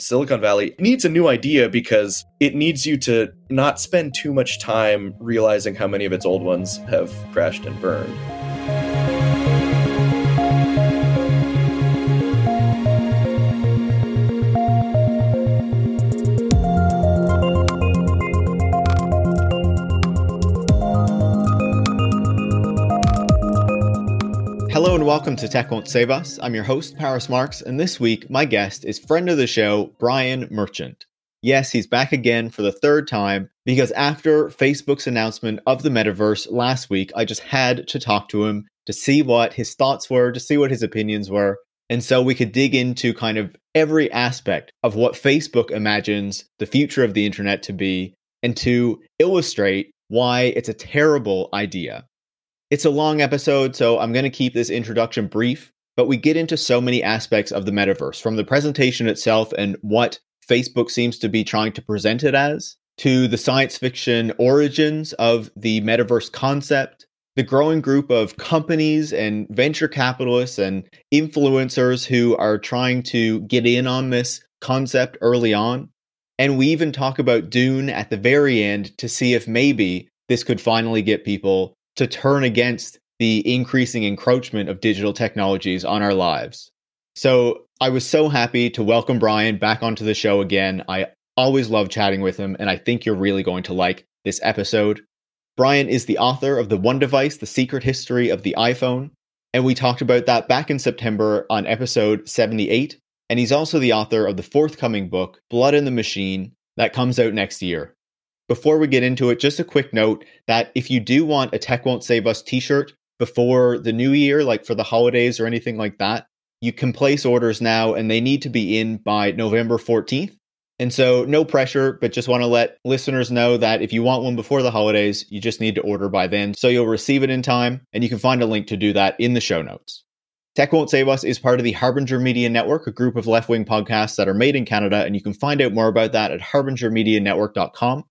Silicon Valley needs a new idea because it needs you to not spend too much time realizing how many of its old ones have crashed and burned. Welcome to Tech Won't Save Us. I'm your host, Paris Marx, and this week my guest is friend of the show, Brian Merchant. Yes, he's back again for the third time because after Facebook's announcement of the metaverse last week, I just had to talk to him to see what his thoughts were, to see what his opinions were. And so we could dig into kind of every aspect of what Facebook imagines the future of the internet to be and to illustrate why it's a terrible idea. It's a long episode, so I'm going to keep this introduction brief, but we get into so many aspects of the metaverse from the presentation itself and what Facebook seems to be trying to present it as, to the science fiction origins of the metaverse concept, the growing group of companies and venture capitalists and influencers who are trying to get in on this concept early on. And we even talk about Dune at the very end to see if maybe this could finally get people to turn against the increasing encroachment of digital technologies on our lives. So I was so happy to welcome Brian back onto the show again. I always love chatting with him, and I think you're really going to like this episode. Brian is the author of The One Device The Secret History of the iPhone. And we talked about that back in September on episode 78. And he's also the author of the forthcoming book, Blood in the Machine, that comes out next year. Before we get into it, just a quick note that if you do want a Tech Won't Save Us t shirt before the new year, like for the holidays or anything like that, you can place orders now and they need to be in by November 14th. And so, no pressure, but just want to let listeners know that if you want one before the holidays, you just need to order by then so you'll receive it in time. And you can find a link to do that in the show notes. Tech Won't Save Us is part of the Harbinger Media Network, a group of left wing podcasts that are made in Canada. And you can find out more about that at harbingermedianetwork.com.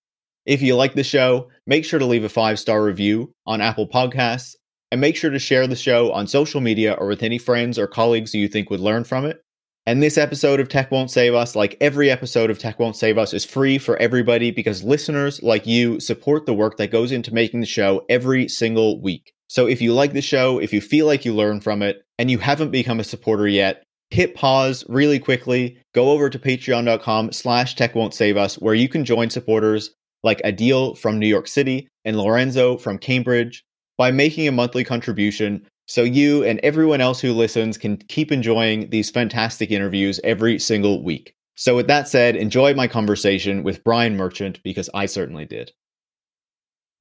If you like the show, make sure to leave a five star review on Apple Podcasts and make sure to share the show on social media or with any friends or colleagues you think would learn from it. And this episode of Tech Won't Save Us, like every episode of Tech Won't Save Us, is free for everybody because listeners like you support the work that goes into making the show every single week. So if you like the show, if you feel like you learn from it, and you haven't become a supporter yet, hit pause really quickly, go over to patreon.com slash tech won't save us, where you can join supporters like Adil from New York City and Lorenzo from Cambridge by making a monthly contribution so you and everyone else who listens can keep enjoying these fantastic interviews every single week. So, with that said, enjoy my conversation with Brian Merchant because I certainly did.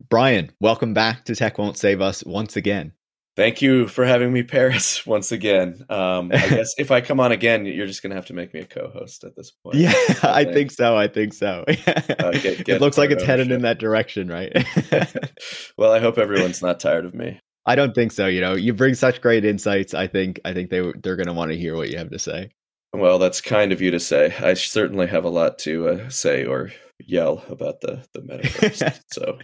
Brian, welcome back to Tech Won't Save Us once again. Thank you for having me, Paris, once again. Um, I guess if I come on again, you're just going to have to make me a co-host at this point. Yeah, I, think. think so. I think so. uh, get, get it looks like it's headed in that direction, right? well, I hope everyone's not tired of me. I don't think so. You know, you bring such great insights. I think I think they they're going to want to hear what you have to say. Well, that's kind of you to say. I certainly have a lot to uh, say or yell about the the metaverse. so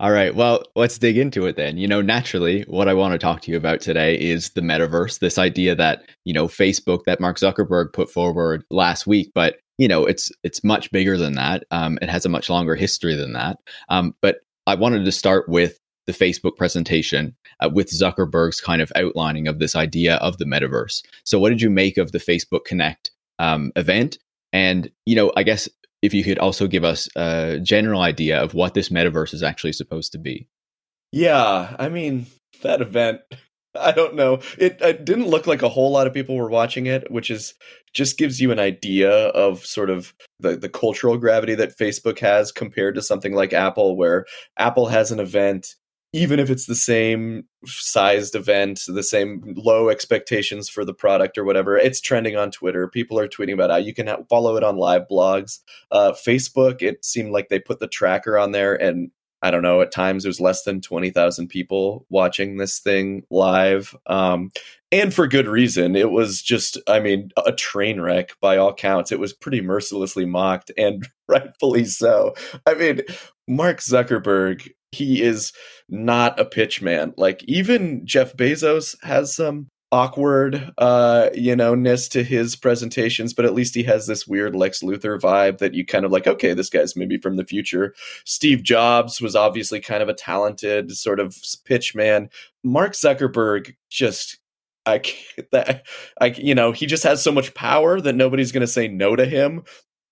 all right. Well, let's dig into it then. You know, naturally, what I want to talk to you about today is the metaverse, this idea that, you know, Facebook that Mark Zuckerberg put forward last week, but you know, it's it's much bigger than that. Um, it has a much longer history than that. Um, but I wanted to start with the Facebook presentation uh, with Zuckerberg's kind of outlining of this idea of the metaverse. So, what did you make of the Facebook Connect um, event? And you know, I guess if you could also give us a general idea of what this metaverse is actually supposed to be. Yeah, I mean, that event, I don't know. It, it didn't look like a whole lot of people were watching it, which is just gives you an idea of sort of the, the cultural gravity that Facebook has compared to something like Apple, where Apple has an event even if it's the same sized event, the same low expectations for the product or whatever, it's trending on Twitter. People are tweeting about it. You can follow it on live blogs. Uh, Facebook, it seemed like they put the tracker on there, and I don't know, at times there's less than 20,000 people watching this thing live. Um, and for good reason. It was just, I mean, a train wreck by all counts. It was pretty mercilessly mocked, and rightfully so. I mean, Mark Zuckerberg he is not a pitch man. Like even Jeff Bezos has some awkward uh you know ness to his presentations but at least he has this weird lex luthor vibe that you kind of like okay this guy's maybe from the future steve jobs was obviously kind of a talented sort of pitch man mark zuckerberg just I that I you know he just has so much power that nobody's going to say no to him.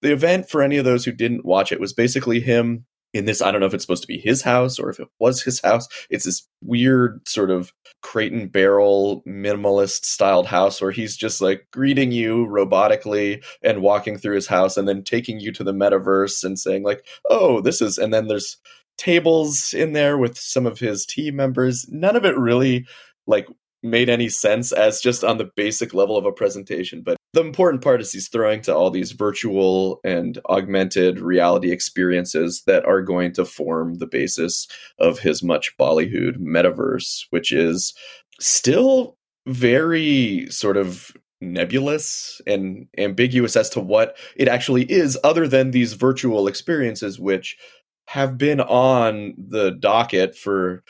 The event for any of those who didn't watch it was basically him in this I don't know if it's supposed to be his house or if it was his house. It's this weird sort of crate and barrel minimalist styled house where he's just like greeting you robotically and walking through his house and then taking you to the metaverse and saying like, "Oh, this is," and then there's tables in there with some of his team members. None of it really like made any sense as just on the basic level of a presentation. But the important part is he's throwing to all these virtual and augmented reality experiences that are going to form the basis of his much ballyhooed metaverse, which is still very sort of nebulous and ambiguous as to what it actually is, other than these virtual experiences, which have been on the docket for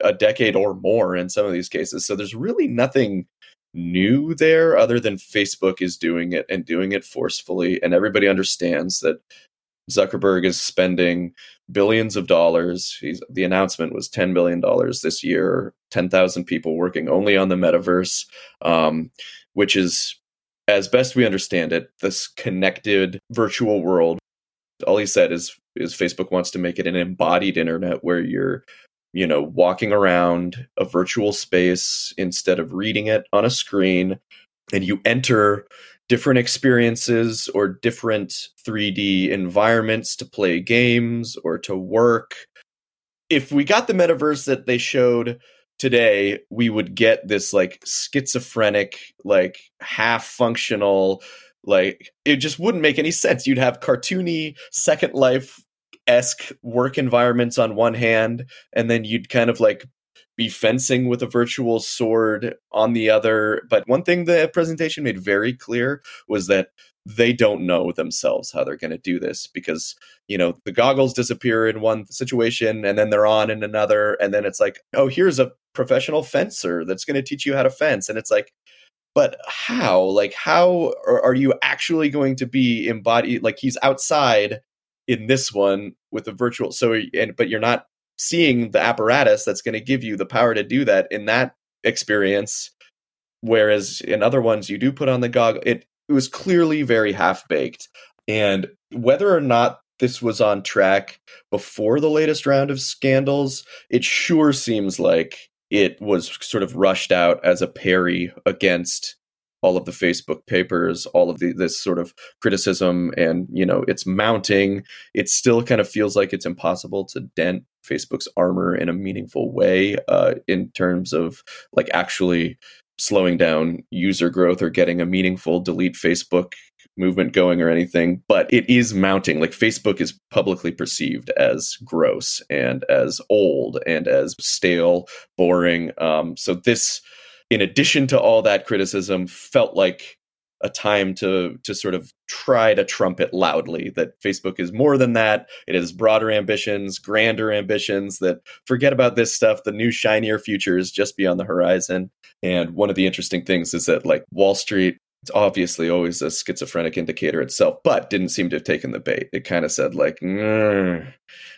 a decade or more in some of these cases. So there's really nothing new there other than Facebook is doing it and doing it forcefully. And everybody understands that Zuckerberg is spending billions of dollars. He's, the announcement was $10 billion this year, 10,000 people working only on the metaverse, um, which is, as best we understand it, this connected virtual world. All he said is, is Facebook wants to make it an embodied internet where you're you know, walking around a virtual space instead of reading it on a screen, and you enter different experiences or different 3D environments to play games or to work. If we got the metaverse that they showed today, we would get this like schizophrenic, like half functional, like it just wouldn't make any sense. You'd have cartoony Second Life esque work environments on one hand, and then you'd kind of like be fencing with a virtual sword on the other. But one thing the presentation made very clear was that they don't know themselves how they're going to do this because you know the goggles disappear in one situation and then they're on in another and then it's like oh here's a professional fencer that's going to teach you how to fence and it's like but how like how are, you actually going to be embodied like he's outside in this one with a virtual so and but you're not seeing the apparatus that's going to give you the power to do that in that experience. Whereas in other ones you do put on the goggle it, it was clearly very half baked and whether or not this was on track before the latest round of scandals it sure seems like it was sort of rushed out as a parry against all of the Facebook papers, all of the, this sort of criticism, and you know it's mounting. It still kind of feels like it's impossible to dent Facebook's armor in a meaningful way uh, in terms of like actually slowing down user growth or getting a meaningful delete Facebook movement going or anything, but it is mounting. Like Facebook is publicly perceived as gross and as old and as stale, boring. Um, so this in addition to all that criticism, felt like a time to to sort of try to trumpet loudly that Facebook is more than that. It has broader ambitions, grander ambitions that forget about this stuff. The new shinier future is just beyond the horizon. And one of the interesting things is that like Wall Street it's obviously always a schizophrenic indicator itself, but didn't seem to have taken the bait. It kind of said like,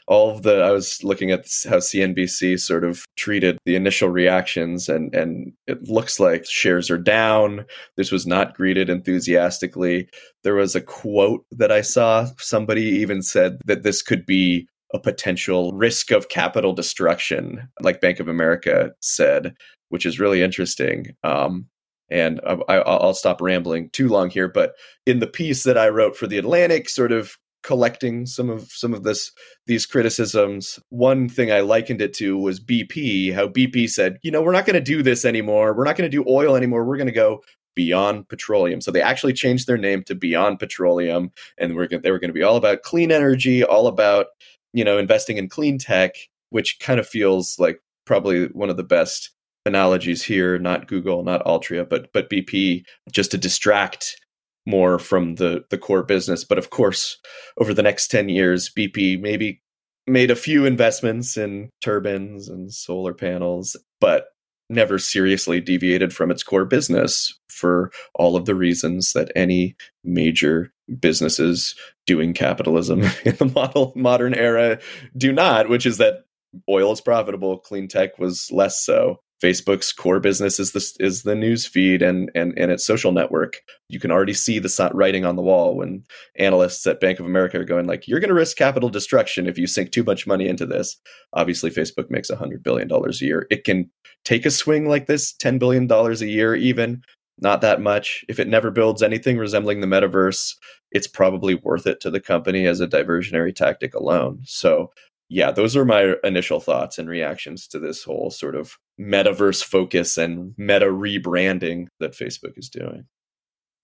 all of the. I was looking at how CNBC sort of treated the initial reactions, and and it looks like shares are down. This was not greeted enthusiastically. There was a quote that I saw. Somebody even said that this could be a potential risk of capital destruction, like Bank of America said, which is really interesting. Um, and I, will stop rambling too long here. But in the piece that I wrote for the Atlantic, sort of collecting some of some of this these criticisms, one thing I likened it to was BP. How BP said, you know, we're not going to do this anymore. We're not going to do oil anymore. We're going to go Beyond Petroleum. So they actually changed their name to Beyond Petroleum, and we're they were going to be all about clean energy, all about you know investing in clean tech, which kind of feels like probably one of the best analogies here, not Google, not Altria, but but BP, just to distract more from the the core business. But of course, over the next ten years, BP maybe made a few investments in turbines and solar panels, but never seriously deviated from its core business for all of the reasons that any major businesses doing capitalism in the model modern era do not, which is that oil is profitable, clean tech was less so. Facebook's core business is the is the news feed and and and its social network. You can already see the writing on the wall when analysts at Bank of America are going like, "You're going to risk capital destruction if you sink too much money into this." Obviously, Facebook makes hundred billion dollars a year. It can take a swing like this, ten billion dollars a year, even not that much. If it never builds anything resembling the metaverse, it's probably worth it to the company as a diversionary tactic alone. So yeah, those are my initial thoughts and reactions to this whole sort of metaverse focus and meta rebranding that Facebook is doing.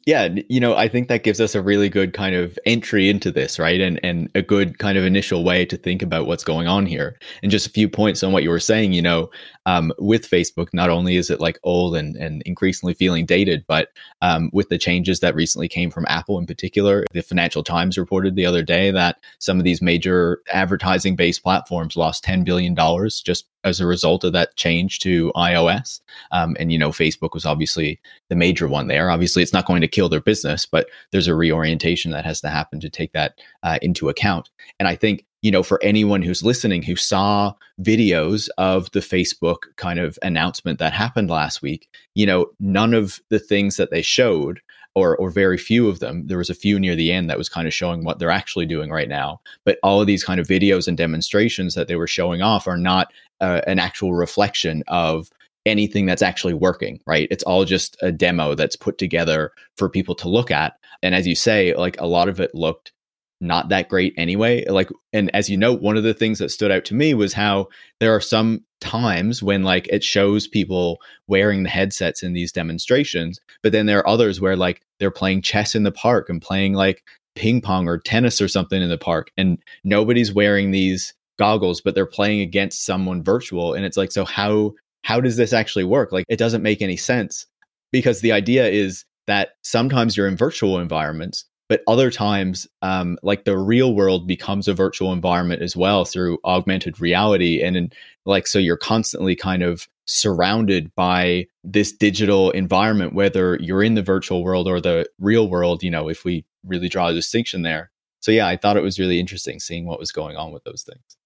Yeah you know i think that gives us a really good kind of entry into this right? And and a good kind of initial way to think about what's going on here. And just a few points on what you were saying you know um, with facebook not only is it like old and and increasingly feeling dated but um, with the changes that recently came from apple in particular the financial times reported the other day that some of these major advertising based platforms lost 10 billion dollars just as a result of that change to iOS. Um, and you know, Facebook was obviously the major one there. Obviously, it's not going to kill their business, but there's a reorientation that has to happen to take that uh, into account. And I think you know, for anyone who's listening who saw videos of the Facebook kind of announcement that happened last week, you know, none of the things that they showed or or very few of them. There was a few near the end that was kind of showing what they're actually doing right now. But all of these kind of videos and demonstrations that they were showing off are not an actual reflection of anything that's actually working, right? It's all just a demo that's put together for people to look at. And as you say, like a lot of it looked not that great anyway. Like, and as you know, one of the things that stood out to me was how there are some times when like it shows people wearing the headsets in these demonstrations, but then there are others where like they're playing chess in the park and playing like ping pong or tennis or something in the park, and nobody's wearing these goggles, but they're playing against someone virtual. And it's like, so how how does this actually work? Like, it doesn't make any sense because the idea is that sometimes you're in virtual environments but other times um, like the real world becomes a virtual environment as well through augmented reality and in, like so you're constantly kind of surrounded by this digital environment whether you're in the virtual world or the real world you know if we really draw a distinction there so yeah i thought it was really interesting seeing what was going on with those things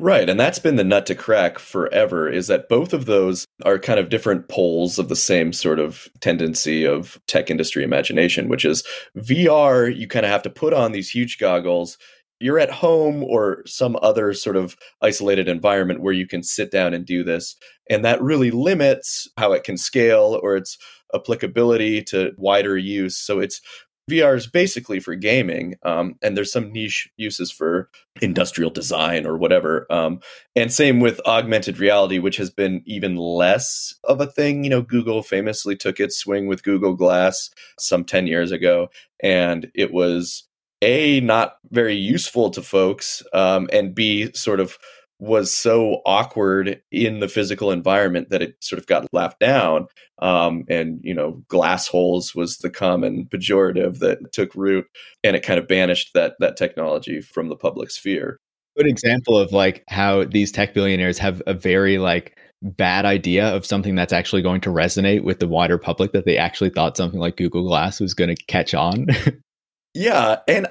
Right, and that's been the nut to crack forever is that both of those are kind of different poles of the same sort of tendency of tech industry imagination, which is VR, you kind of have to put on these huge goggles. You're at home or some other sort of isolated environment where you can sit down and do this. And that really limits how it can scale or its applicability to wider use. So it's VR is basically for gaming, um, and there's some niche uses for industrial design or whatever. Um, and same with augmented reality, which has been even less of a thing. You know, Google famously took its swing with Google Glass some 10 years ago, and it was A, not very useful to folks, um, and B, sort of was so awkward in the physical environment that it sort of got laughed down. Um, and, you know, glass holes was the common pejorative that took root and it kind of banished that, that technology from the public sphere. Good example of like how these tech billionaires have a very like bad idea of something that's actually going to resonate with the wider public that they actually thought something like Google Glass was going to catch on. yeah. And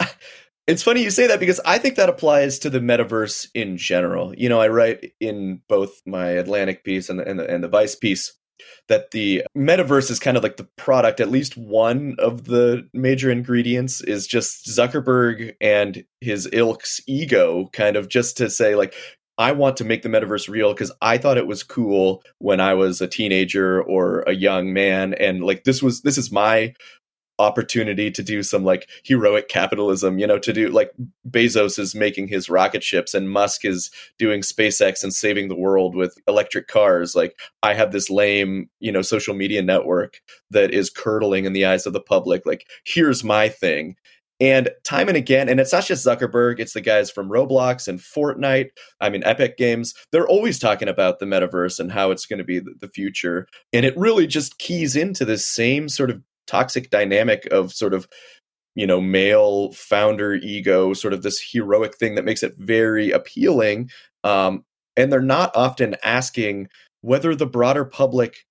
it's funny you say that because I think that applies to the metaverse in general. You know, I write in both my Atlantic piece and the, and the, and the Vice piece that the metaverse is kind of like the product. At least one of the major ingredients is just Zuckerberg and his ilk's ego, kind of just to say, like, I want to make the metaverse real because I thought it was cool when I was a teenager or a young man. And like, this was, this is my opportunity to do some like heroic capitalism, you know, to do like Bezos is making his rocket ships and Musk is doing SpaceX and saving the world with electric cars. Like I have this lame, you know, social media network that is curdling in the eyes of the public. Like here's my thing. And time and again, and it's not just Zuckerberg, it's the guys from Roblox and Fortnite. I mean, Epic Games. They're always talking about the metaverse and how it's going to be the future. And it really just keys into this same sort of toxic dynamic of sort of you know male founder ego sort of this heroic thing that makes it very appealing um, and they're not often asking whether the broader public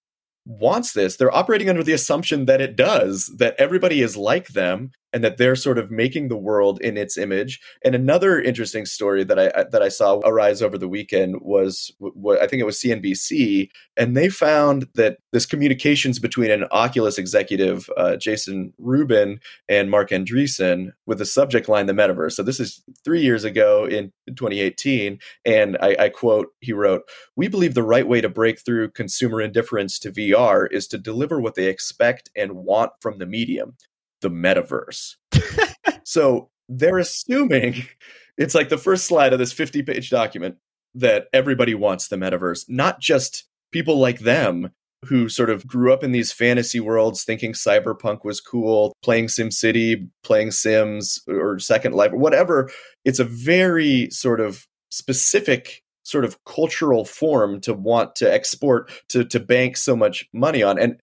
wants this. They're operating under the assumption that it does, that everybody is like them, and that they're sort of making the world in its image. And another interesting story that I that I saw arise over the weekend was what I think it was CNBC, and they found that this communications between an Oculus executive, uh, Jason Rubin, and Marc Andreessen, with the subject line "the metaverse." So this is three years ago in 2018, and I, I quote: He wrote, "We believe the right way to break through consumer indifference to VR is to deliver what they expect and want from the medium." The metaverse. so they're assuming it's like the first slide of this 50 page document that everybody wants the metaverse, not just people like them who sort of grew up in these fantasy worlds thinking cyberpunk was cool, playing SimCity, playing Sims or Second Life or whatever. It's a very sort of specific sort of cultural form to want to export to to bank so much money on and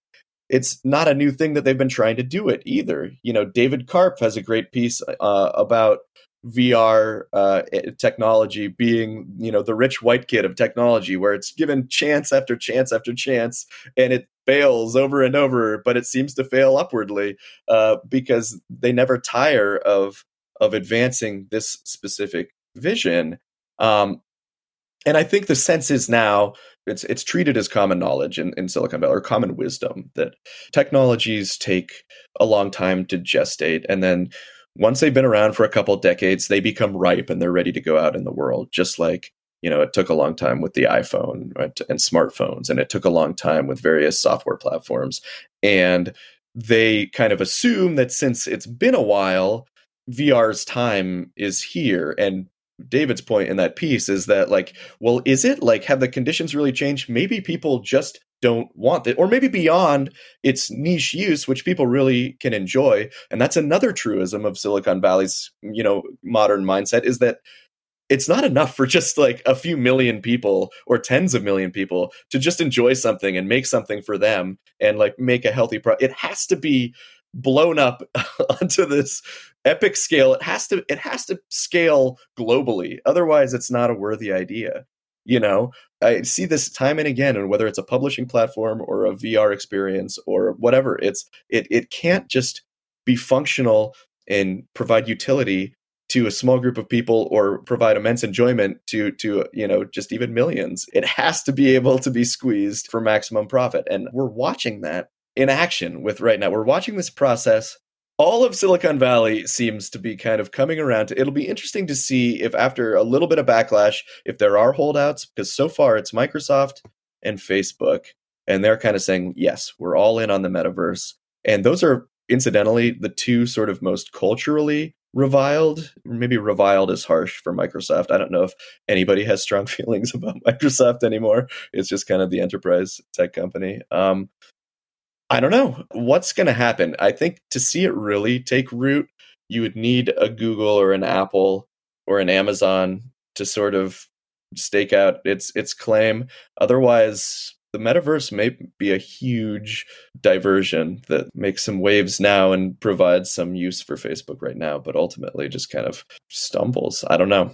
it's not a new thing that they've been trying to do it either. You know, David Karpf has a great piece uh, about VR uh, technology being, you know, the rich white kid of technology, where it's given chance after chance after chance, and it fails over and over, but it seems to fail upwardly uh, because they never tire of of advancing this specific vision. Um, and I think the sense is now it's it's treated as common knowledge in, in Silicon Valley or common wisdom that technologies take a long time to gestate. And then once they've been around for a couple decades they become ripe and they're ready to go out in the world just like you know it took a long time with the iphone right, and smartphones and it took a long time with various software platforms. And they kind of assume that since it's been a while vr's time is here. And David's point in that piece is that like, well, is it like have the conditions really changed? Maybe people just don't want it, or maybe beyond its niche use, which people really can enjoy. And that's another truism of Silicon Valley's, you know, modern mindset is that it's not enough for just like a few million people or tens of million people to just enjoy something and make something for them and like make a healthy pro it has to be blown up onto this epic scale it has to it has to scale globally otherwise it's not a worthy idea you know? I see this time and again and whether it's a publishing platform or a vr experience or whatever it's it it can't just be functional and provide utility to a small group of people or provide immense enjoyment to to you know just even millions. It has to be able to be squeezed for maximum profit and we're watching that in action with right now. We're watching this process all of Silicon Valley seems to be kind of coming around. To, it'll be interesting to see if, after a little bit of backlash, if there are holdouts, because so far it's Microsoft and Facebook, and they're kind of saying, yes, we're all in on the metaverse. And those are, incidentally, the two sort of most culturally reviled. Maybe reviled is harsh for Microsoft. I don't know if anybody has strong feelings about Microsoft anymore. It's just kind of the enterprise tech company. Um, I don't know what's going to happen. I think to see it really take root, you would need a Google or an Apple or an Amazon to sort of stake out its its claim. Otherwise, the metaverse may be a huge diversion that makes some waves now and provides some use for Facebook right now, but ultimately just kind of stumbles. I don't know.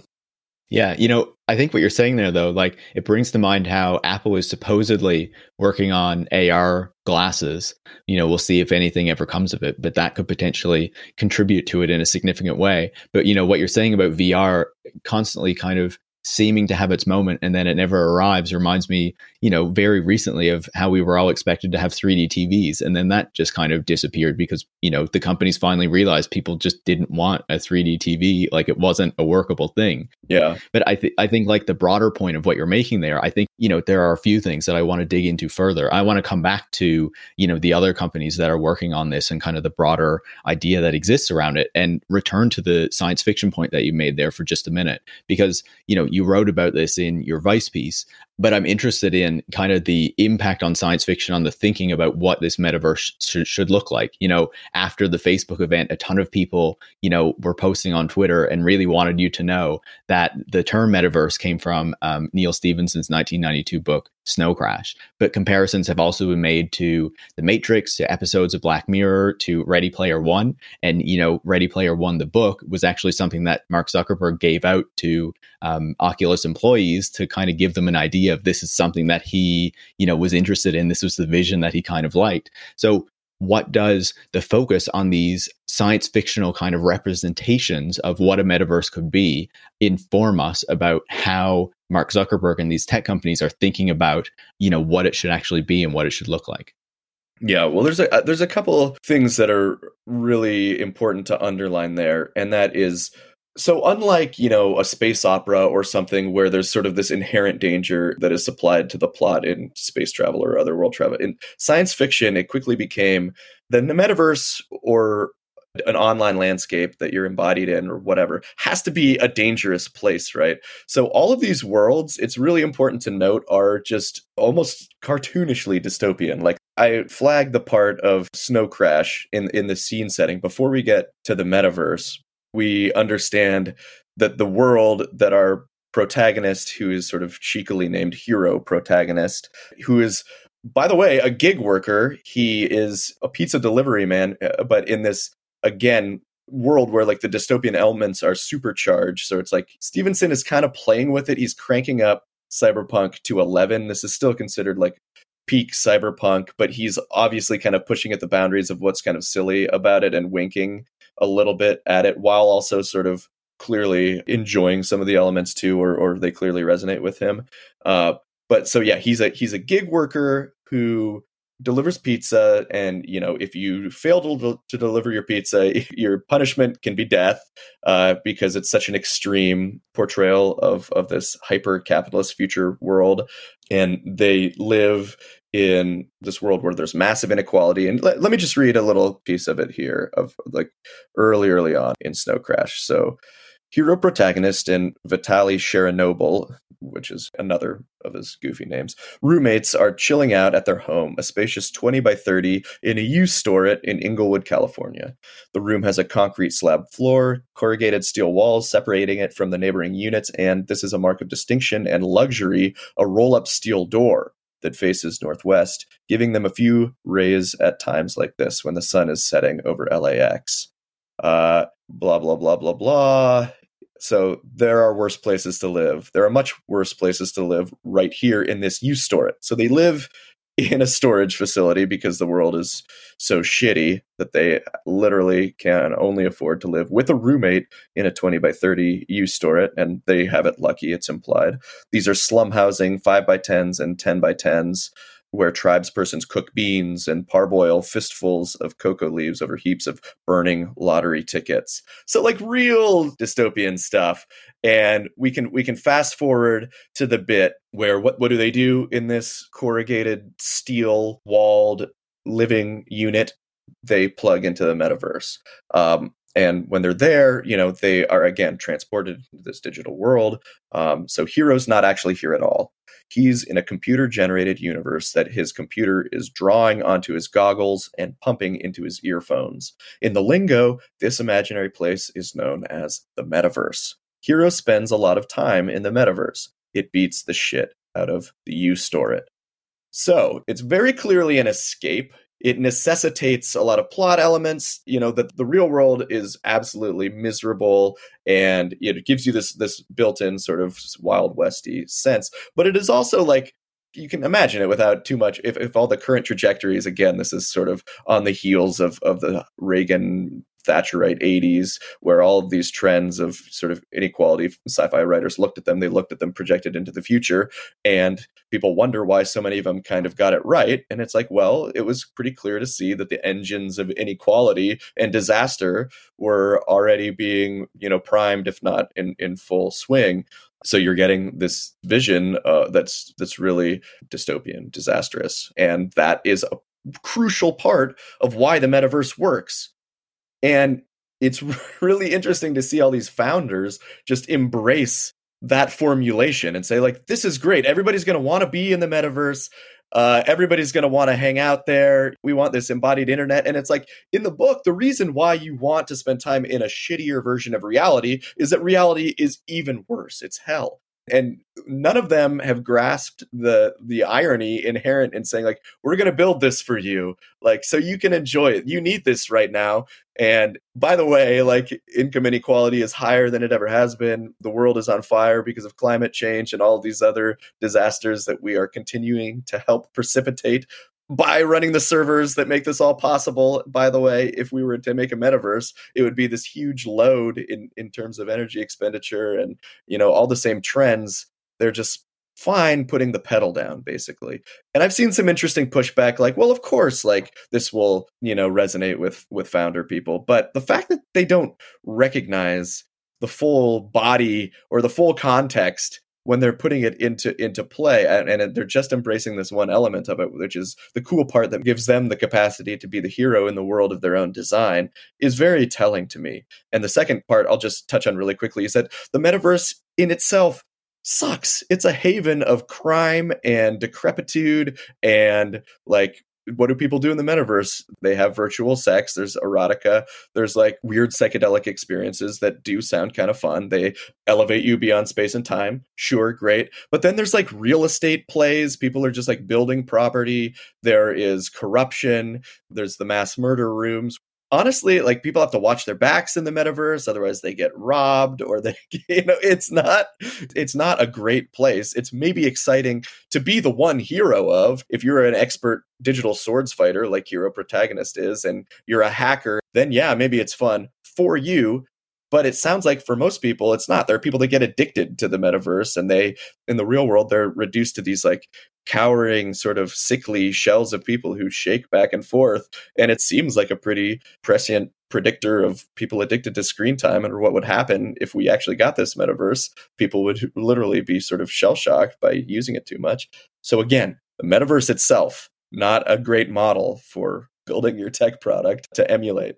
Yeah, you know, I think what you're saying there, though, like it brings to mind how Apple is supposedly working on AR glasses. You know, we'll see if anything ever comes of it, but that could potentially contribute to it in a significant way. But, you know, what you're saying about VR constantly kind of seeming to have its moment and then it never arrives reminds me, you know, very recently of how we were all expected to have 3D TVs and then that just kind of disappeared because, you know, the companies finally realized people just didn't want a 3D TV like it wasn't a workable thing. Yeah. But I think I think like the broader point of what you're making there, I think, you know, there are a few things that I want to dig into further. I want to come back to, you know, the other companies that are working on this and kind of the broader idea that exists around it and return to the science fiction point that you made there for just a minute because, you know, you wrote about this in your Vice piece, but I'm interested in kind of the impact on science fiction on the thinking about what this metaverse sh- should look like. You know, after the Facebook event, a ton of people, you know, were posting on Twitter and really wanted you to know that the term metaverse came from um, Neal Stephenson's 1992 book, Snow Crash. But comparisons have also been made to The Matrix, to episodes of Black Mirror, to Ready Player One. And, you know, Ready Player One, the book, was actually something that Mark Zuckerberg gave out to um, Oculus employees to kind of give them an idea idea of this is something that he, you know, was interested in. This was the vision that he kind of liked. So what does the focus on these science fictional kind of representations of what a metaverse could be inform us about how Mark Zuckerberg and these tech companies are thinking about, you know, what it should actually be and what it should look like? Yeah, well, there's a uh, there's a couple things that are really important to underline there, and that is so unlike, you know, a space opera or something where there's sort of this inherent danger that is supplied to the plot in space travel or other world travel, in science fiction, it quickly became then the metaverse or an online landscape that you're embodied in or whatever has to be a dangerous place, right? So all of these worlds, it's really important to note are just almost cartoonishly dystopian. Like I flagged the part of Snow Crash in in the scene setting before we get to the metaverse we understand that the world that our protagonist, who is sort of cheekily named hero protagonist, who is by the way, a gig worker. He is a pizza delivery man, uh, but in this again world where like the dystopian elements are supercharged. So it's like Stephenson is kind of playing with it. He's cranking up cyberpunk to 11. This is still considered like peak cyberpunk, but he's obviously kind of pushing at the boundaries of what's kind of silly about it and winking a little bit at it while also sort of clearly enjoying some of the elements too, or or they clearly resonate with him. Uh, but so yeah, he's a he's a gig worker who delivers pizza and you know if you fail to, to deliver your pizza your punishment can be death uh, because it's such an extreme portrayal of of this hyper capitalist future world and they live in this world where there's massive inequality. And let, let me just read a little piece of it here of like early, early on in Snow Crash. So, hero protagonist and Vitaly Chernobyl, which is another of his goofy names, roommates are chilling out at their home, a spacious 20 by 30 in a U-Stor-It in Inglewood, California. The room has a concrete slab floor, corrugated steel walls separating it from the neighboring units, and this is a mark of distinction and luxury a roll up steel door that faces northwest, giving them a few rays at times like this when the sun is setting over LAX. Uh, blah, blah, blah, blah, blah. So there are worse places to live. There are much worse places to live right here in this U-Stor-It. So they live in a storage facility because the world is so shitty that they literally can only afford to live with a roommate in a 20 by 30 U-Stor-It and they have it lucky it's implied these are slum housing 5 by 10s and 10 by 10s where tribespersons cook beans and parboil fistfuls of cocoa leaves over heaps of burning lottery tickets. So like real dystopian stuff. And we can we can fast forward to the bit where what what do they do in this corrugated steel walled living unit? They plug into the metaverse. Um, and when they're there, you know, they are again transported into this digital world. Um, so Hero's not actually here at all he's in a computer generated universe that his computer is drawing onto his goggles and pumping into his earphones. In the lingo, this imaginary place is known as the metaverse. Hero spends a lot of time in the metaverse. It beats the shit out of the U-Stor-It. So it's very clearly an escape it necessitates a lot of plot elements. You know that the real world is absolutely miserable and it gives you this this built-in sort of wild westy sense. But it is also like you can imagine it without too much if, if all the current trajectories again this is sort of on the heels of of the reagan Thatcherite 80s, where all of these trends of sort of inequality, sci-fi writers looked at them, they looked at them projected into the future, and people wonder why so many of them kind of got it right. And it's like, well, it was pretty clear to see that the engines of inequality and disaster were already being, you know, primed, if not in, in full swing. So you're getting this vision uh, that's that's really dystopian, disastrous, and that is a crucial part of why the metaverse works and it's really interesting to see all these founders just embrace that formulation and say, like, this is great. Everybody's going to want to be in the metaverse. Uh, everybody's going to want to hang out there. We want this embodied internet. And it's like in the book, the reason why you want to spend time in a shittier version of reality is that reality is even worse. It's hell. And none of them have grasped the the irony inherent in saying like we're going to build this for you. Like so you can enjoy it. You need this right now. And by the way like income inequality is higher than it ever has been. The world is on fire because of climate change and all these other disasters that we are continuing to help precipitate by running the servers that make this all possible. By the way, if we were to make a metaverse, it would be this huge load in in terms of energy expenditure and you know all the same trends. They're just fine putting the pedal down basically and i've seen some interesting pushback like well of course like this will you know resonate with with founder people but the fact that they don't recognize the full body or the full context when they're putting it into into play and, and, they're just embracing this one element of it which is the cool part that gives them the capacity to be the hero in the world of their own design is very telling to me. And the second part i'll just touch on really quickly is that the metaverse in itself sucks. It's a haven of crime and decrepitude and like what do people do in the metaverse? They have virtual sex, there's erotica, there's like weird psychedelic experiences that do sound kind of fun. They elevate you beyond space and time. Sure, great. But then there's like real estate plays. People are just like building property. There is corruption. There's the mass murder rooms honestly like people have to watch their backs in the metaverse otherwise they get robbed or they you know it's not it's not a great place. It's maybe exciting to be the one hero of if you're an expert digital swords fighter like hero protagonist is and you're a hacker then yeah maybe it's fun for you. But it sounds like for most people it's not. There are people that get addicted to the metaverse and they in the real world they're reduced to these like cowering sort of sickly shells of people who shake back and forth and it seems like a pretty prescient predictor of people addicted to screen time and what would happen if we actually got this metaverse. People would literally be sort of shell shocked by using it too much. So again the metaverse itself not a great model for building your tech product to emulate.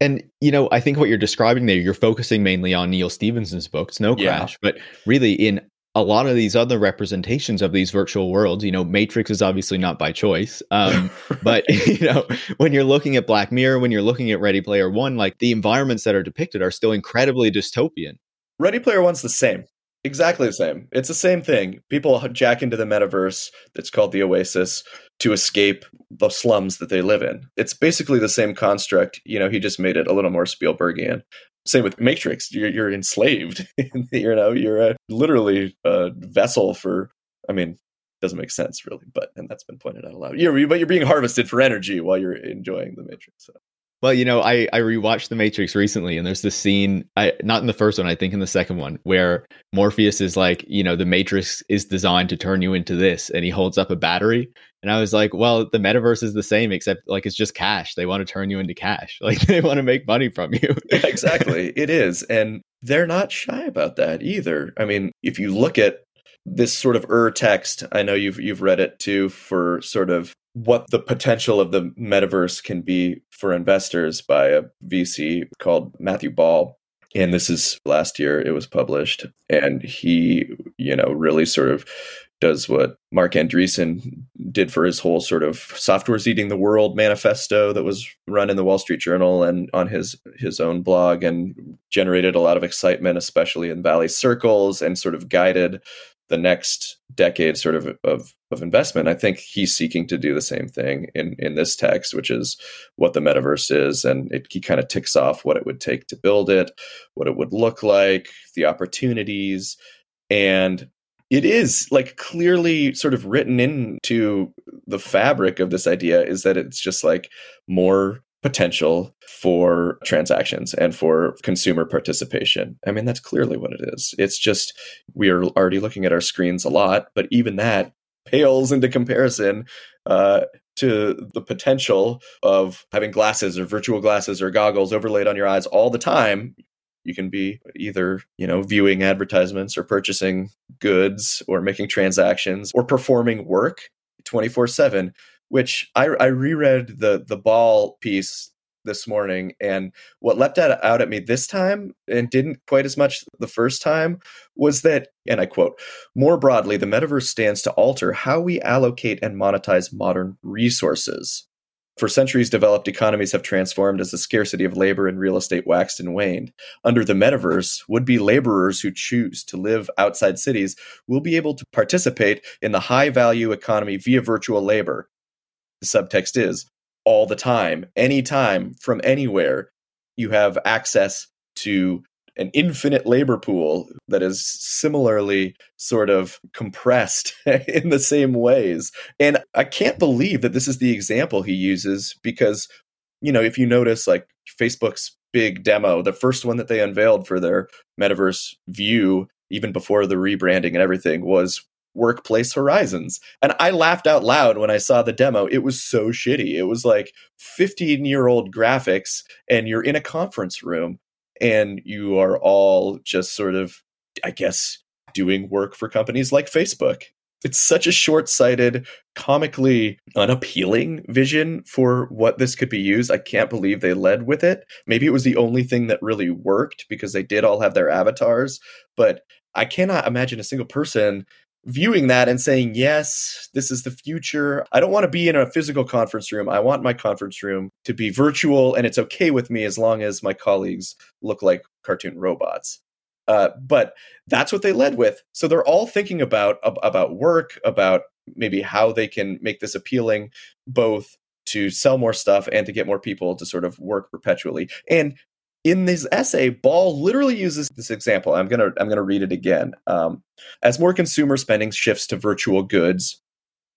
And you know, I think what you're describing there, you're focusing mainly on Neal Stephenson's book, Snow Crash, yeah. but really in a lot of these other representations of these virtual worlds, you know, Matrix is obviously not by choice. Um, but you know, when you're looking at Black Mirror, when you're looking at Ready Player One, like the environments that are depicted are still incredibly dystopian. Ready Player One's the same. Exactly the same. It's the same thing. People jack into the metaverse that's called the Oasis to escape the slums that they live in. It's basically the same construct. You know, he just made it a little more Spielbergian. Same with Matrix. You're, you're enslaved. you know, you're a, literally a vessel for. I mean, doesn't make sense really, but and that's been pointed out a lot. You're, but you're being harvested for energy while you're enjoying the Matrix. So. Well, you know, I I rewatched The Matrix recently, and there's this scene, I not in the first one, I think in the second one, where Morpheus is like, you know, the Matrix is designed to turn you into this, and he holds up a battery, and I was like, well, the metaverse is the same, except like it's just cash. They want to turn you into cash, like they want to make money from you. exactly, it is, and they're not shy about that either. I mean, if you look at this sort of ur text, I know you've you've read it too for sort of what the potential of the metaverse can be for investors by a VC called Matthew Ball. And this is last year it was published. And he, you know, really sort of does what Marc Andreessen did for his whole sort of software's eating the world manifesto that was run in the Wall Street Journal and on his his own blog and generated a lot of excitement, especially in Valley circles, and sort of guided the next decade sort of of, of investment. I think he's seeking to do the same thing in in this text, which is what the metaverse is, and it, he kind of ticks off what it would take to build it, what it would look like, the opportunities, and it is like clearly sort of written into the fabric of this idea is that it's just like more potential for transactions and for consumer participation. I mean, that's clearly what it is. It's just we are already looking at our screens a lot, but even that pales into comparison uh, to the potential of having glasses or virtual glasses or goggles overlaid on your eyes all the time. You can be either, you know, viewing advertisements or purchasing goods or making transactions or performing work 24 7 which I, I reread the the ball piece this morning and what leapt out, out at me this time and didn't quite as much the first time was that and i quote more broadly the metaverse stands to alter how we allocate and monetize modern resources For centuries, developed economies have transformed as the scarcity of labor and real estate waxed and waned. Under the metaverse, would be laborers who choose to live outside cities will be able to participate in the high value economy via virtual labor. The subtext is all the time, anytime, from anywhere, you have access to an infinite labor pool that is similarly sort of compressed in the same ways. And I can't believe that this is the example he uses because, you know, if you notice, like Facebook's big demo, the first one that they unveiled for their metaverse view, even before the rebranding and everything, was Workplace Horizons. And I laughed out loud when I saw the demo. It was so shitty. It was like 15 year old graphics, and you're in a conference room and you are all just sort of, I guess, doing work for companies like Facebook. It's such a short sighted, comically unappealing vision for what this could be used. I can't believe they led with it. Maybe it was the only thing that really worked because they did all have their avatars, but I cannot imagine a single person viewing that and saying, yes, this is the future. I don't want to be in a physical conference room. I want my conference room to be virtual, and it's okay with me as long as my colleagues look like cartoon robots. Uh, but that's what they led with. So they're all thinking about about work, about maybe how they can make this appealing, both to sell more stuff and to get more people to sort of work perpetually. And in this essay, Ball literally uses this example. I'm gonna I'm gonna read it again. Um, as more consumer spending shifts to virtual goods,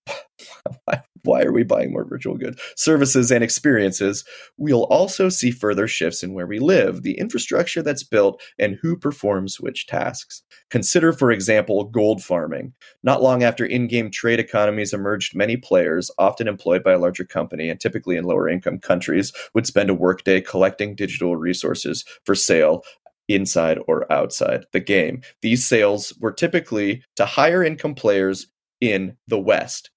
why are we buying more virtual goods, services, and experiences? We'll also see further shifts in where we live, the infrastructure that's built, and who performs which tasks. Consider, for example, gold farming. Not long after in game trade economies emerged, many players, often employed by a larger company and typically in lower income countries, would spend a workday collecting digital resources for sale inside or outside the game. These sales were typically to higher income players in the West.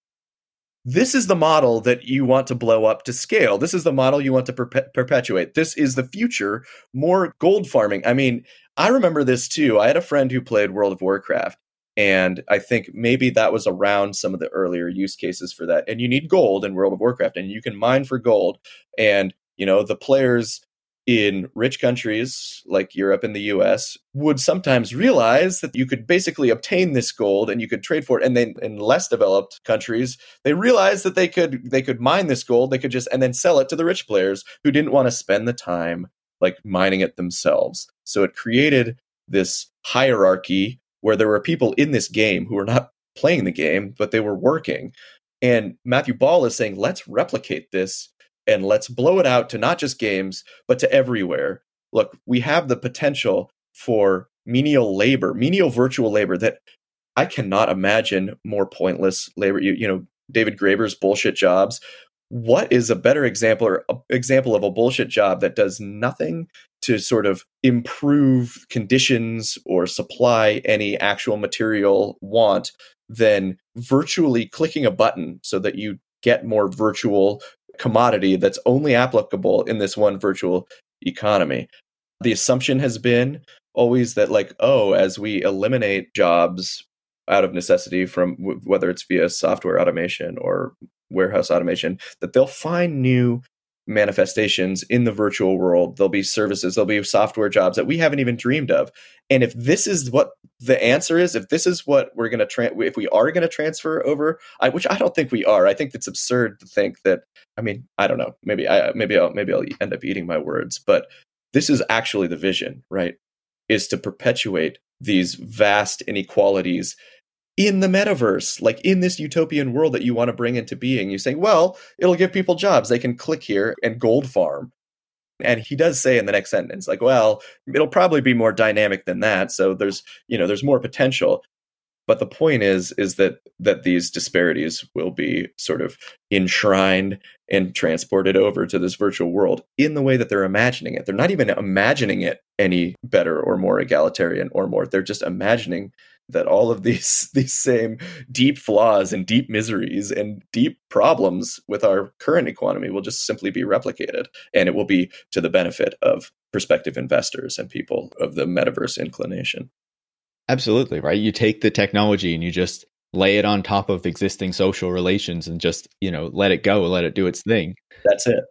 This is the model that you want to blow up to scale. This is the model you want to perpe- perpetuate. This is the future. More gold farming. I mean, I remember this too. I had a friend who played World of Warcraft, and I think maybe that was around some of the earlier use cases for that. And you need gold in World of Warcraft, and you can mine for gold. And you know the players in rich countries like Europe and the US would sometimes realize that you could basically obtain this gold and you could trade for it. And then in less developed countries they realized that they could they could mine this gold. They could just and then sell it to the rich players who didn't want to spend the time like mining it themselves. So it created this hierarchy where there were people in this game who were not playing the game but they were working. And Matthew Ball is saying let's replicate this and let's blow it out to not just games, but to everywhere. Look, we have the potential for menial labor, menial virtual labor that I cannot imagine more pointless labor. You, you know, David Graeber's bullshit jobs. What is a better example or a, example of a bullshit job that does nothing to sort of improve conditions or supply any actual material want than virtually clicking a button so that you get more virtual commodity that's only applicable in this one virtual economy. The assumption has been always that, like, oh, as we eliminate jobs out of necessity from whether it's via software automation or warehouse automation, that they'll find new manifestations in the virtual world. There'll be services, there'll be software jobs that we haven't even dreamed of. And if this is what the answer is, if this is what we're going to, tra- if we are going to transfer over, I, which I don't think we are, I think it's absurd to think that. I mean, I don't know. Maybe I, maybe I'll, maybe I'll end up eating my words, but this is actually the vision, right? Is to perpetuate these vast inequalities in the metaverse, like in this utopian world that you want to bring into being. You're saying, well, it'll give people jobs. They can click here and gold farm. And he does say in the next sentence, like, well, it'll probably be more dynamic than that. So there's, you know, there's more potential. But the point is, is that that these disparities will be sort of enshrined and transported over to this virtual world in the way that they're imagining it. They're not even imagining it any better or more egalitarian or more. They're just imagining that all of these these same deep flaws and deep miseries and deep problems with our current economy will just simply be replicated. And it will be to the benefit of prospective investors and people of the metaverse inclination. Absolutely right? You take the technology and you just lay it on top of existing social relations and just you know let it go let it do its thing. That's it.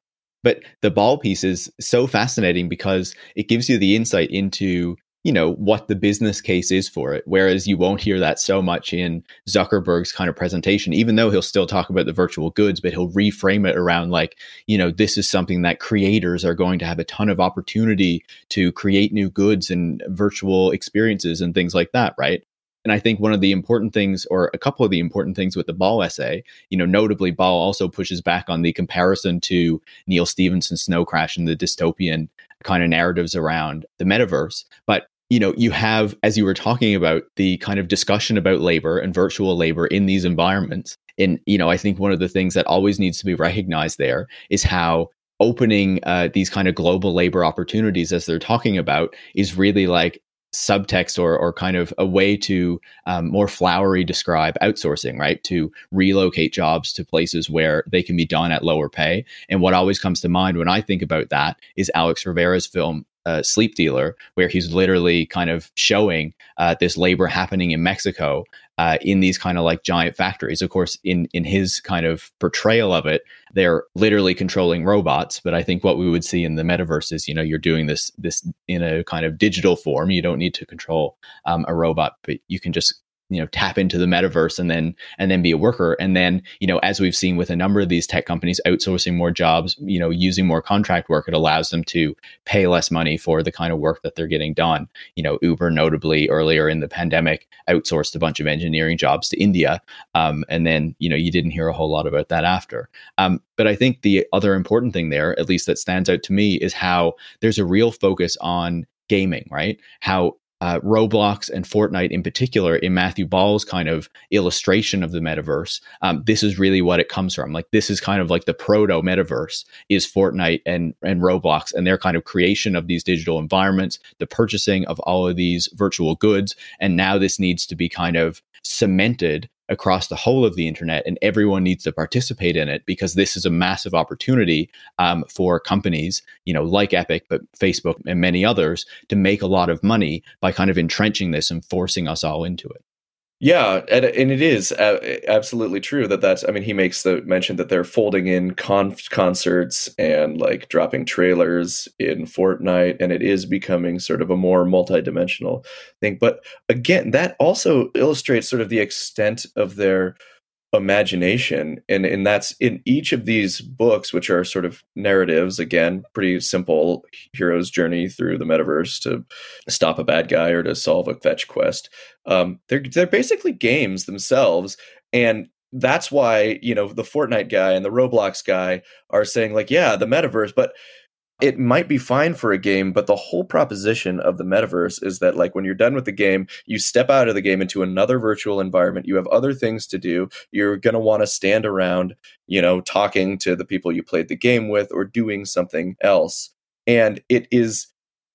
But the ball piece is so fascinating because it gives you the insight into you know what the business case is for it whereas you won't hear that so much in zuckerberg's kind of presentation even though he'll still talk about the virtual goods but he'll reframe it around like you know this is something that creators are going to have a ton of opportunity to create new goods and virtual experiences and things like that right and I think one of the important things, or a couple of the important things with the Ball essay, you know, notably, Ball also pushes back on the comparison to Neal Stephenson's Snow Crash and the dystopian kind of narratives around the metaverse. But you know, you have, as you were talking about, the kind of discussion about labor and virtual labor in these environments. And, you know, I think one of the things that always needs to be recognized there is how opening uh, these kind of global labor opportunities, as they're talking about, is really like subtext or, or kind of a way to um, more flowery describe outsourcing, right? To relocate jobs to places where they can be done at lower pay. And what always comes to mind when I think about that is Alex Rivera's film uh, Sleep Dealer, where he's literally kind of showing uh, this labor happening in Mexico uh, in these kind of like giant factories. Of course, in in his kind of portrayal of it, they're literally controlling robots. But I think what we would see in the metaverse is, you know, you're doing this this in a kind of digital form. You don't need to control um, a robot, but you can just you know tap into the metaverse and then and then be a worker. And then you know as we've seen with a number of these tech companies outsourcing more jobs you know using more contract work it allows them to pay less money for the kind of work that they're getting done. You know uber notably earlier in the pandemic outsourced a bunch of engineering jobs to india. Um, and then you know you didn't hear a whole lot about that after. Um, but i think the other important thing there at least that stands out to me is how there's a real focus on gaming, right? How uh, Roblox and Fortnite in particular, in Matthew Ball's kind of illustration of the metaverse, um, this is really what it comes from. Like this is kind of like the proto metaverse is Fortnite and and Roblox and their kind of creation of these digital environments, the purchasing of all of these virtual goods, and now this needs to be kind of cemented across the whole of the internet and everyone needs to participate in it because this is a massive opportunity um, for companies you know like epic but facebook and many others to make a lot of money by kind of entrenching this and forcing us all into it yeah, and, and it is absolutely true that that's. I mean, he makes the mention that they're folding in con- concerts and like dropping trailers in Fortnite, and it is becoming sort of a more multidimensional thing. But again, that also illustrates sort of the extent of their imagination. And and that's in each of these books which are sort of narratives again pretty simple hero's journey through the metaverse to stop a bad guy or to solve a fetch quest. Um, they're they're basically games themselves. And that's why you know the Fortnite guy and the Roblox guy are saying like yeah the metaverse but it might be fine for a game, but the whole proposition of the metaverse is that like when you're done with the game, you step out of the game into another virtual environment. You have other things to do. You're going to want to stand around, you know, talking to the people you played the game with or doing something else. And it is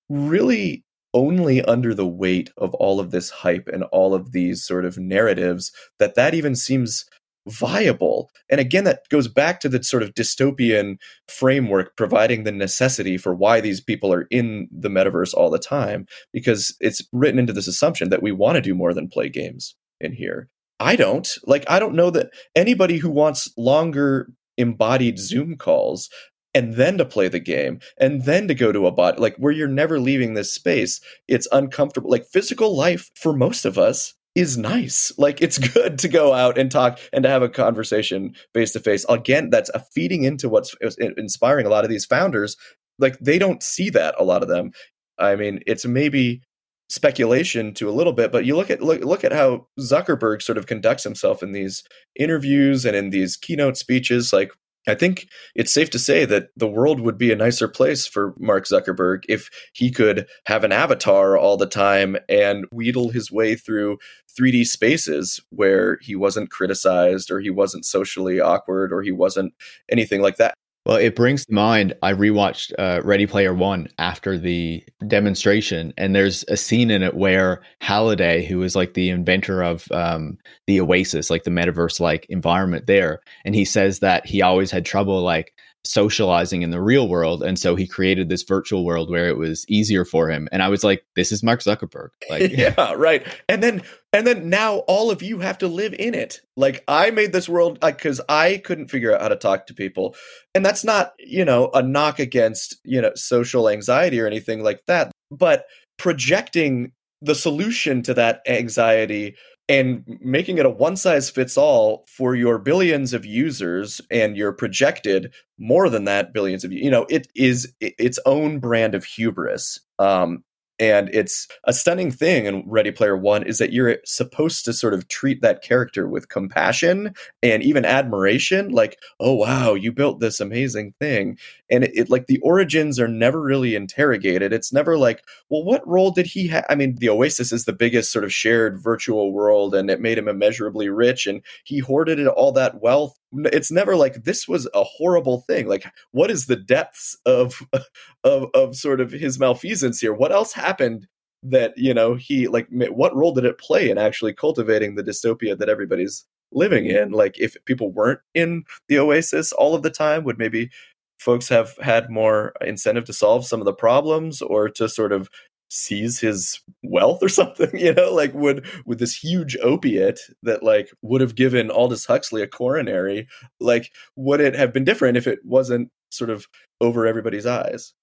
really only under the weight of all of this hype and all of these sort of narratives that that even seems viable. And again, that goes back to the sort of dystopian framework providing the necessity for why these people are in the metaverse all the time, because it's written into this assumption that we want to do more than play games in here. I don't. Like, I don't know that anybody who wants longer embodied Zoom calls and then to play the game and then to go to a bot like where you're never leaving this space it's uncomfortable like physical life for most of us is nice. Like it's good to go out and talk and to have a conversation face to face. Again, that's a feeding into what's inspiring a lot of these founders. Like they don't see that a lot of them. I mean, it's maybe speculation to a little bit, but you look at look look at how Zuckerberg sort of conducts himself in these interviews and in these keynote speeches. Like I think it's safe to say that the world would be a nicer place for Mark Zuckerberg if he could have an avatar all the time and wheedle his way through 3D spaces where he wasn't criticized or he wasn't socially awkward or he wasn't anything like that. Well, it brings to mind, I rewatched uh, Ready Player One after the demonstration, and there's a scene in it where Halliday, who is like the inventor of um, the Oasis, like the metaverse like environment there, and he says that he always had trouble like socializing in the real world and so he created this virtual world where it was easier for him and i was like this is mark zuckerberg like yeah right. And then and then now all of you have to live in it. Like i made this world because i couldn't figure out how to talk to people and that's not you know a knock against you know social anxiety or anything like that but projecting the solution to that anxiety and making it a one size fits all for your billions of users and your projected more than that billions of you know it is its own brand of hubris. Um, and it's a stunning thing in ready player one is that you're supposed to sort of treat that character with compassion and even admiration like oh wow you built this amazing thing. And it, it like the origins are never really interrogated. It's never like well what role did he have i mean the oasis is the biggest sort of shared virtual world and it made him immeasurably rich and he hoarded all that wealth it's never like this was a horrible thing. Like what is the depths of of of sort of his malfeasance here? What else happened that you know he like what role did it play in actually cultivating the dystopia that everybody's living in? Like if people weren't in the oasis all of the time would maybe folks have had more incentive to solve some of the problems or to sort of seize his wealth or something you know like would with this huge opiate that like would have given aldous huxley a coronary like would it have been different if it wasn't sort of over everybody's eyes?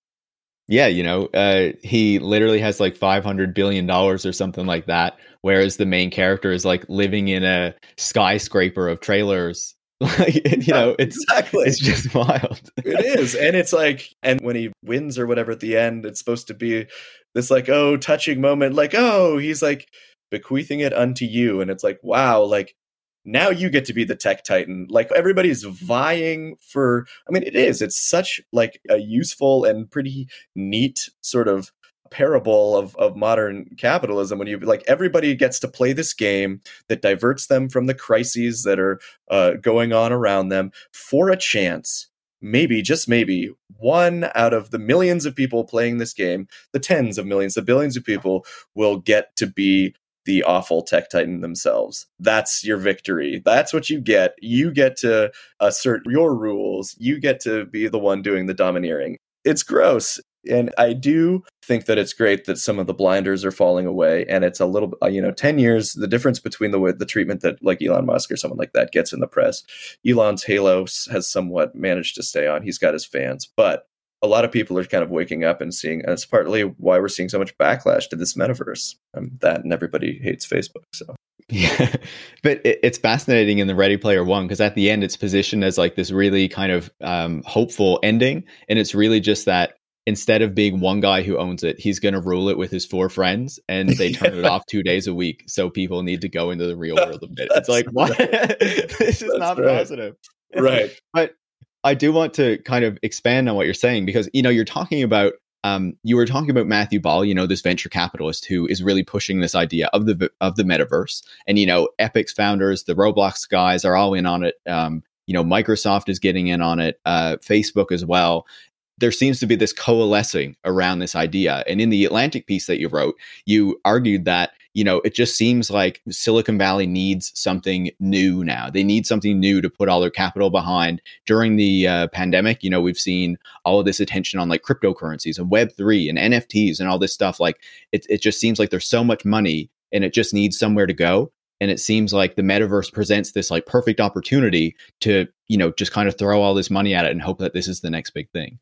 Yeah you know uh, he literally has like 500 billion dollars or something like that whereas the main character is like living in a skyscraper of trailers. Like you know it's exactly. it's just wild. It is and it's like and when he wins or whatever at the end it's supposed to be this like oh touching moment like oh he's like bequeathing it unto you. And it's like wow like now you get to be the tech titan. Like everybody's vying for i mean it is. It's such like a useful and pretty neat sort of parable of, of modern capitalism when you like everybody gets to play this game that diverts them from the crises that are uh, going on around them for a chance maybe just maybe one out of the millions of people playing this game the tens of millions the billions of people will get to be the awful tech titan themselves. That's your victory. That's what you get. You get to assert your rules. You get to be the one doing the domineering. It's gross and I do think that it's great that some of the blinders are falling away, and it's a little, uh, you know, ten years. The difference between the the treatment that like Elon Musk or someone like that gets in the press, Elon's halo has somewhat managed to stay on. He's got his fans, but a lot of people are kind of waking up and seeing, and it's partly why we're seeing so much backlash to this metaverse. Um, that and everybody hates Facebook, so. Yeah, but it's fascinating in the Ready Player One because at the end it's positioned as like this really kind of um, hopeful ending, and it's really just that instead of being one guy who owns it, he's going to rule it with his four friends, and they turn it off two days a week. So people need to go into the real world a bit. It's like what? this is That's not right. positive, right? but I do want to kind of expand on what you're saying because you know you're talking about. Um, you were talking about Matthew Ball, you know, this venture capitalist who is really pushing this idea of the of the metaverse, and you know, Epic's founders, the Roblox guys, are all in on it. Um, you know, Microsoft is getting in on it, uh, Facebook as well, there seems to be this coalescing around this idea. And in the Atlantic piece that you wrote, you argued that, you know, it just seems like Silicon Valley needs something new now. They need something new to put all their capital behind. During the uh, pandemic, you know, we've seen all of this attention on like cryptocurrencies and Web3 and NFTs and all this stuff. Like it, it just seems like there's so much money and it just needs somewhere to go and it seems like the metaverse presents this like perfect opportunity to you know just kind of throw all this money at it and hope that this is the next big thing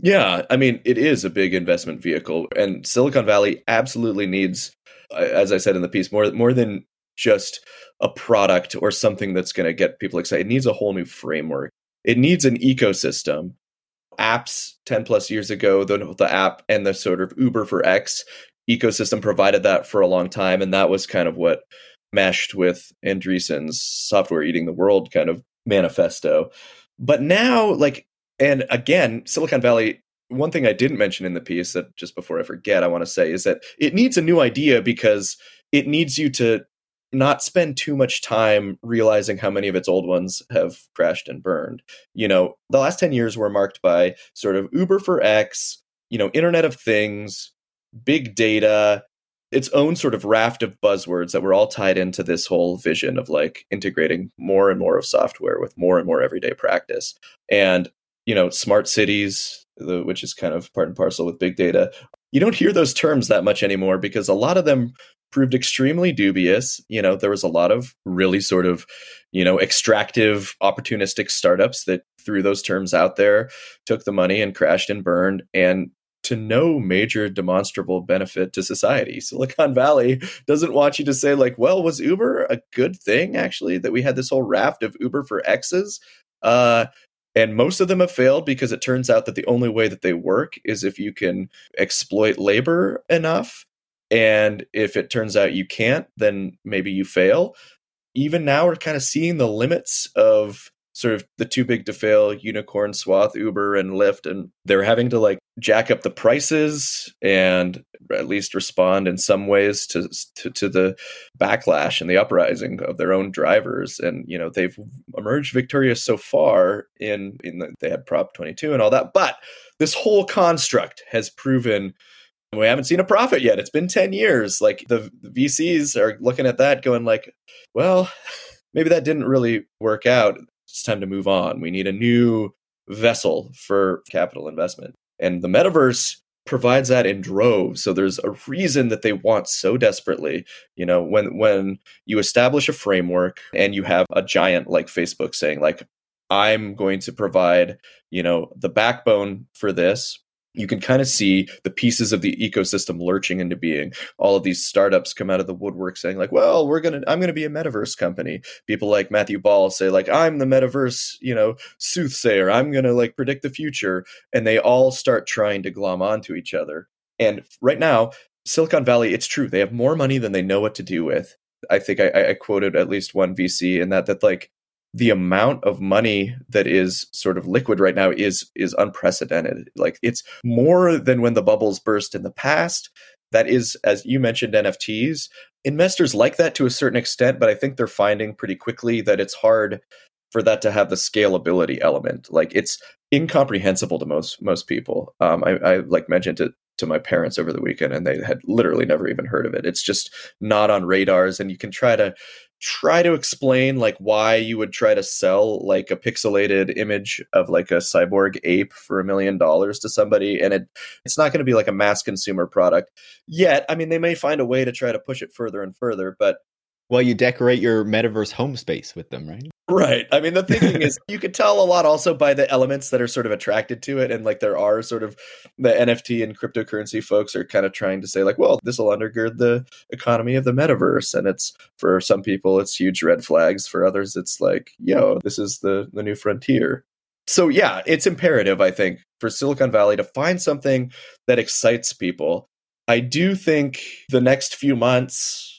yeah, I mean, it is a big investment vehicle, and Silicon Valley absolutely needs, uh, as I said in the piece, more more than just a product or something that's going to get people excited. It needs a whole new framework. It needs an ecosystem. Apps ten plus years ago, the the app and the sort of Uber for X ecosystem provided that for a long time, and that was kind of what meshed with Andreessen's software eating the world kind of manifesto. But now, like and again, Silicon Valley, one thing I didn't mention in the piece that just before I forget, I want to say is that it needs a new idea because it needs you to not spend too much time realizing how many of its old ones have crashed and burned. You know, the last 10 years were marked by sort of Uber for X, you know, Internet of Things, big data, its own sort of raft of buzzwords that were all tied into this whole vision of like integrating more and more of software with more and more everyday practice. And you know, smart cities, the, which is kind of part and parcel with big data. You don't hear those terms that much anymore because a lot of them proved extremely dubious. You know, there was a lot of really sort of, you know, extractive, opportunistic startups that threw those terms out there, took the money and crashed and burned. And to no major demonstrable benefit to society. Silicon Valley doesn't want you to say, like, well, was Uber a good thing, actually, that we had this whole raft of Uber for X's? Uh, and most of them have failed because it turns out that the only way that they work is if you can exploit labor enough. And if it turns out you can't, then maybe you fail. Even now, we're kind of seeing the limits of sort of the too big to fail unicorn swath Uber and Lyft, and they're having to like jack up the prices and at least respond in some ways to, to, to the backlash and the uprising of their own drivers. And you know they've emerged victorious so far in in the, they had Prop 22 and all that, but this whole construct has proven we haven't seen a profit yet. It's been 10 years. Like the, the VCs are looking at that going like, well, maybe that didn't really work out it's time to move on. We need a new vessel for capital investment. And the metaverse provides that in droves. So there's a reason that they want so desperately. You know, when when you establish a framework and you have a giant like Facebook saying like I'm going to provide, you know, the backbone for this you can kind of see the pieces of the ecosystem lurching into being. All of these startups come out of the woodwork saying like, "Well, we're to I'm to be a metaverse company." People like Matthew Ball say like, "I'm the metaverse, you know, soothsayer. I'm to like predict the future." And they all start trying to glom onto each other. And right now, Silicon Valley, it's true. They have more money than they know what to do with. I think I, I quoted at least one VC in that that like the amount of money that is sort of liquid right now is is unprecedented. Like it's more than when the bubbles burst in the past. That is as you mentioned nfts investors like that to a certain extent but i think they're finding pretty quickly that it's hard for that to have the scalability element. Like it's incomprehensible to most most people. Um, I, I like mentioned it to my parents over the weekend and they had literally never even heard of it. It's just not on radars and you can try to try to explain like why you would try to sell like a pixelated image of like a cyborg ape for a million dollars to somebody and it it's not going to be like a mass consumer product yet. I mean they may find a way to try to push it further and further but well, you decorate your metaverse home space with them, right? Right. I mean, the thinking is you could tell a lot also by the elements that are sort of attracted to it. And like there are sort of the NFT and cryptocurrency folks are kind of trying to say, like, well, this will undergird the economy of the metaverse. And it's for some people, it's huge red flags. For others, it's like, yo, this is the, the new frontier. So, yeah, it's imperative, I think, for Silicon Valley to find something that excites people. I do think the next few months,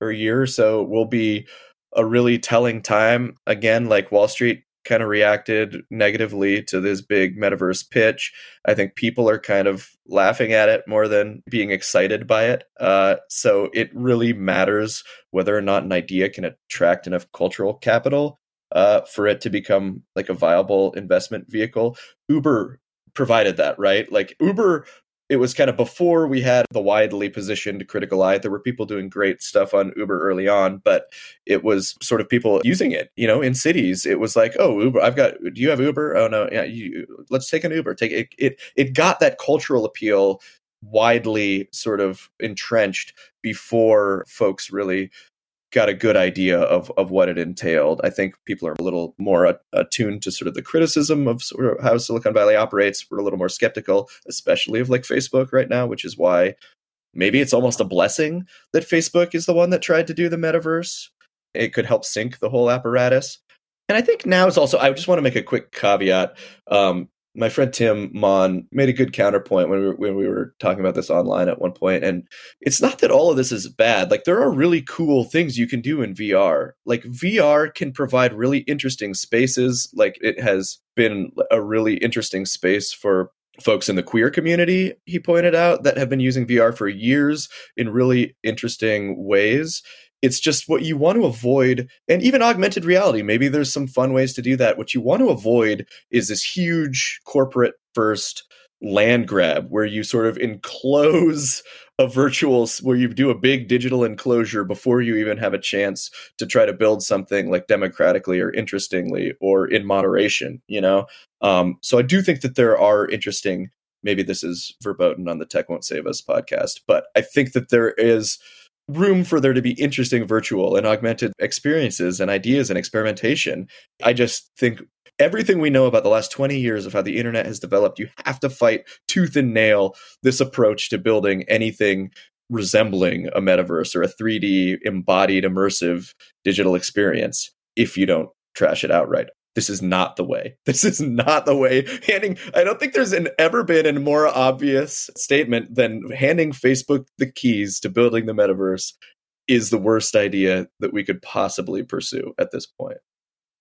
year so will be a really telling time. Again, like Wall Street kind of reacted negatively to this big metaverse pitch. I think people are kind of laughing at it more than being excited by it. Uh, so it really matters whether or not an idea can attract enough cultural capital uh, for it to become like a viable investment vehicle. Uber provided that, right? Like Uber it was kind of before we had the widely positioned critical eye. There were people doing great stuff on Uber early on, but it was sort of people using it, you know, in cities. It was like, oh, Uber, I've got, do you have Uber? Oh, no, yeah, you, let's take an Uber. Take it. It, it got that cultural appeal widely sort of entrenched before folks really got a good idea of of what it entailed. I think people are a little more attuned to sort of the criticism of sort of how Silicon Valley operates. We're a little more skeptical, especially of like Facebook right now, which is why maybe it's almost a blessing that Facebook is the one that tried to do the metaverse. It could help sink the whole apparatus. And I think now is also, I just want to make a quick caveat. Um, my friend Tim Maughan made a good counterpoint when we were, when we were talking about this online at one point, and it's not that all of this is bad. Like there are really cool things you can do in VR. Like VR can provide really interesting spaces. Like it has been a really interesting space for folks in the queer community. He pointed out that have been using VR for years in really interesting ways it's just what you want to avoid and even augmented reality. Maybe there's some fun ways to do that. What you want to avoid is this huge corporate first land grab where you sort of enclose a virtual where you do a big digital enclosure before you even have a chance to try to build something like democratically or interestingly or in moderation you know? Um, so i do think that there are interesting maybe this is verboten on the tech won't save us podcast but i think that there is room for there to be interesting virtual and augmented experiences and ideas and experimentation i just think everything we know about the last 20 years of how the internet has developed, you have to fight tooth and nail this approach to building anything resembling a metaverse or a 3D embodied immersive digital experience if you don't trash it outright. This is not the way. This is not the way. Handing, I don't think there's an, ever been a more obvious statement than handing Facebook the keys to building the metaverse is the worst idea that we could possibly pursue at this point.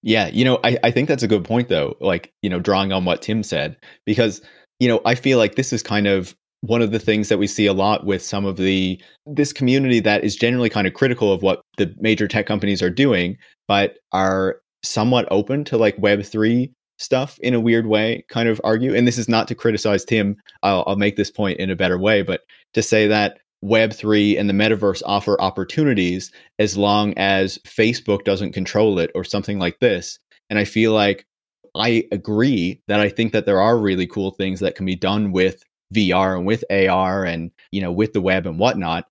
Yeah, you know, I, I think that's a good point though. Like, you know, drawing on what Tim said, because, you know, I feel like this is kind of one of the things that we see a lot with some of the this community that is generally kind of critical of what the major tech companies are doing, but are somewhat open to like Web3 stuff in a weird way, kind of argue. And this is not to criticize Tim. I'll, I'll make this point in a better way, but to say that Web3 and the metaverse offer opportunities as long as Facebook doesn't control it or something like this. And I feel like I agree that I think that there are really cool things that can be done with VR and with AR and, you know, with the web and whatnot.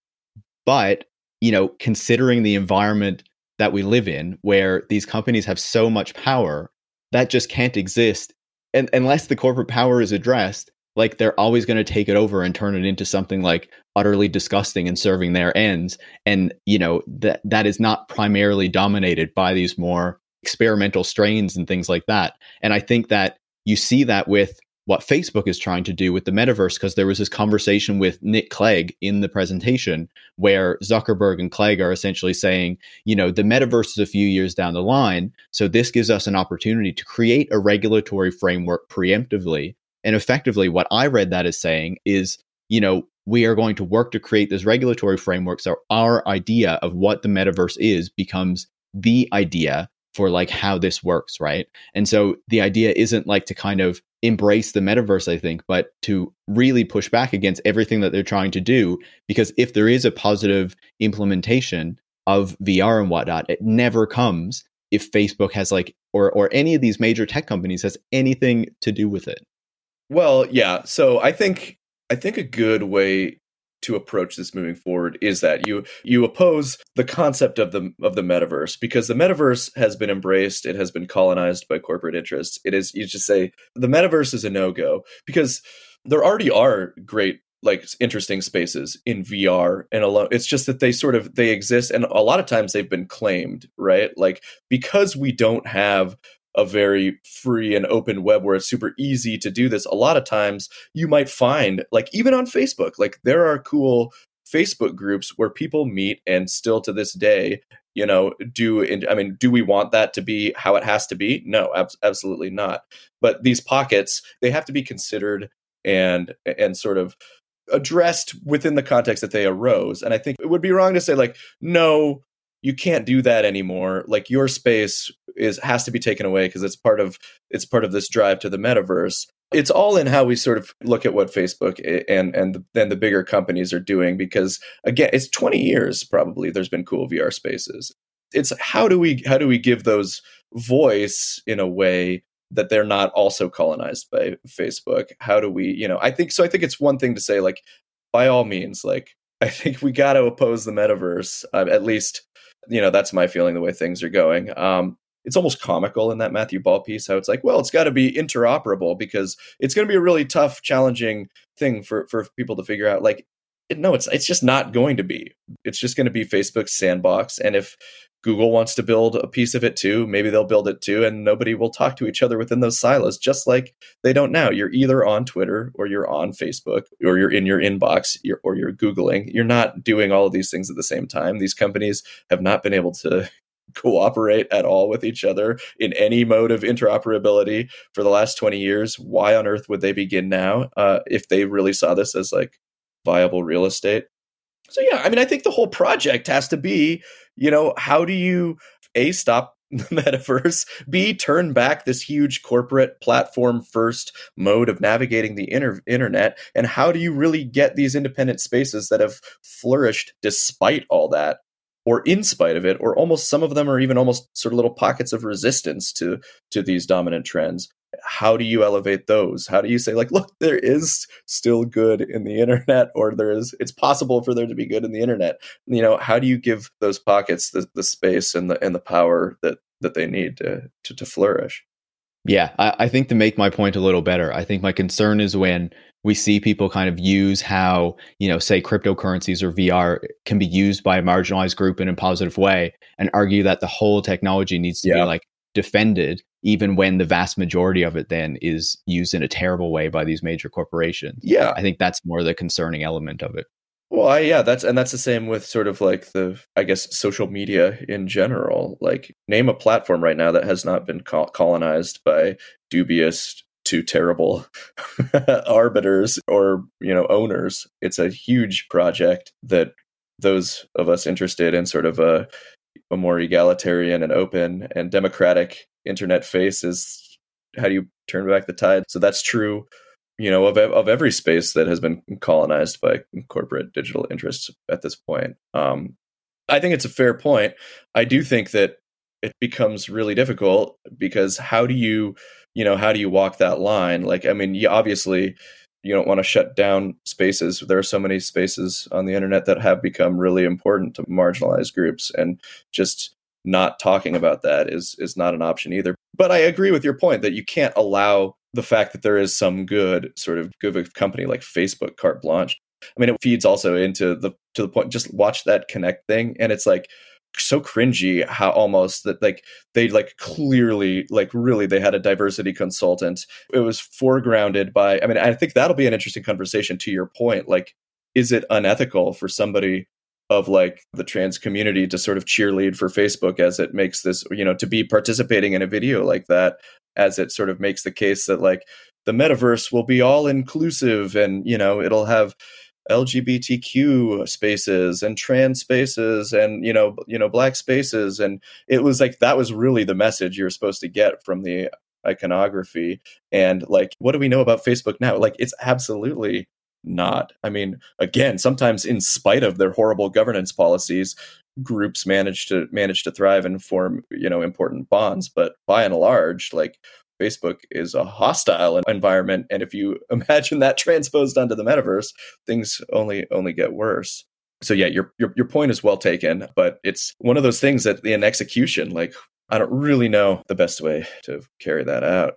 But, you know, considering the environment that we live in where these companies have so much power, that just can't exist. And, unless the corporate power is addressed like they're always going to take it over and turn it into something like utterly disgusting and serving their ends. And you know that that is not primarily dominated by these more experimental strains and things like that. And i think that you see that with what Facebook is trying to do with the metaverse because there was this conversation with Nick Clegg in the presentation where Zuckerberg and Clegg are essentially saying, you know, the metaverse is a few years down the line, so this gives us an opportunity to create a regulatory framework preemptively and effectively, what I read that as saying is, you know, we are going to work to create this regulatory framework so our idea of what the metaverse is becomes the idea for like how this works, right? And so the idea isn't like to kind of embrace the metaverse, I think, but to really push back against everything that they're trying to do. Because if there is a positive implementation of VR and whatnot, it never comes if Facebook has like or or any of these major tech companies has anything to do with it. Well, yeah. So I think I think a good way to approach this moving forward is that you you oppose the concept of the of the metaverse because the metaverse has been embraced it has been colonized by corporate interests. It is you just say the metaverse is a no-go because there already are great like interesting spaces in VR and alone it's just that they sort of they exist and a lot of times they've been claimed right? Like because we don't have a very free and open web where it's super easy to do this a lot of times you might find like even on facebook like there are cool facebook groups where people meet and still to this day you know do i mean do we want that to be how it has to be? No ab- absolutely not. But these pockets they have to be considered and and sort of addressed within the context that they arose. And i think it would be wrong to say like no you can't do that anymore. Like your space is has to be taken away because it's part of it's part of this drive to the metaverse. It's all in how we sort of look at what facebook and and the, and the bigger companies are doing because again it's 20 years probably there's been cool vr spaces. It's how do we how do we give those voice in a way that they're not also colonized by facebook? How do we you know i think so i think it's one thing to say like by all means like i think we got to oppose the metaverse uh, at least you know that's my feeling the way things are going. Um, it's almost comical in that matthew ball piece how it's like well it's got to be interoperable because it's going to be a really tough challenging thing for for people to figure out. Like no it's it's just not going to be. It's just going to be facebook's sandbox and if google wants to build a piece of it too maybe they'll build it too and nobody will talk to each other within those silos just like they don't now. You're either on twitter or you're on facebook or you're in your inbox or you're googling. You're not doing all of these things at the same time. These companies have not been able to cooperate at all with each other in any mode of interoperability for the last 20 years. Why on earth would they begin now uh, if they really saw this as like viable real estate? So yeah i mean i think the whole project has to be you know how do you a stop the metaverse, B, turn back this huge corporate platform first mode of navigating the inter- internet? And how do you really get these independent spaces that have flourished despite all that? Or in spite of it, or almost some of them are even almost sort of little pockets of resistance to to these dominant trends how do you elevate those? How do you say like look there is still good in the internet or there is it's possible for there to be good in the internet. You know how do you give those pockets the, the space and the and the power that that they need to to, to flourish? Yeah I, I think to make my point a little better i think my concern is when we see people kind of use how you know say cryptocurrencies or vr can be used by a marginalized group in a positive way and argue that the whole technology needs to yeah. be like defended even when the vast majority of it then is used in a terrible way by these major corporations. Yeah. I think that's more the concerning element of it. Well, I, yeah, that's and that's the same with sort of like the I guess social media in general. Like name a platform right now that has not been colonized by dubious to terrible arbiters or, you know, owners. It's a huge project that those of us interested in sort of a a more egalitarian and open and democratic internet face is how do you turn back the tide? So that's true, you know, of of every space that has been colonized by corporate digital interests at this point. Um, I think it's a fair point. I do think that it becomes really difficult because how do you, you know, how do you walk that line? Like, I mean, you obviously you don't want to shut down spaces. There are so many spaces on the internet that have become really important to marginalized groups, and just not talking about that is is not an option either. But I agree with your point that you can't allow the fact that there is some good sort of good company like Facebook carte blanche. I mean, it feeds also into the to the point. Just watch that connect thing, and it's like so cringy how almost that like they like clearly like really they had a diversity consultant it was foregrounded by i mean i think that'll be an interesting conversation to your point like is it unethical for somebody of like the trans community to sort of cheerlead for Facebook as it makes this, you know, to be participating in a video like that, as it sort of makes the case that like the metaverse will be all inclusive and, you know, it'll have LGBTQ spaces and trans spaces and you know you know black spaces. And it was like that was really the message you're supposed to get from the iconography. And like what do we know about Facebook now? Like it's absolutely not. I mean, again, sometimes in spite of their horrible governance policies, groups manage to manage to thrive and form, you know, important bonds. But by and large, like Facebook is a hostile environment, and if you imagine that transposed onto the metaverse, things only only get worse. So yeah, your your your point is well taken, but it's one of those things that in execution, like I don't really know the best way to carry that out.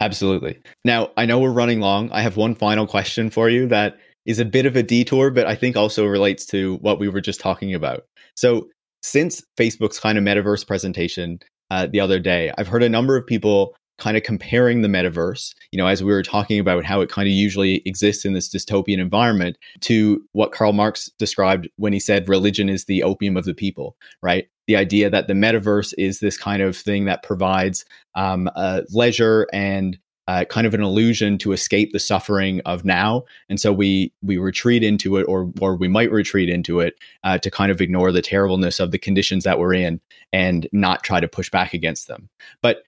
Absolutely. Now, I know we're running long. I have one final question for you that is a bit of a detour, but I think also relates to what we were just talking about. So, since Facebook's kind of metaverse presentation uh, the other day, I've heard a number of people kind of comparing the metaverse, you know, as we were talking about how it kind of usually exists in this dystopian environment to what Karl Marx described when he said religion is the opium of the people, right? The idea that the metaverse is this kind of thing that provides um, uh, leisure and uh, kind of an illusion to escape the suffering of now, and so we we retreat into it, or or we might retreat into it uh, to kind of ignore the terribleness of the conditions that we're in and not try to push back against them. But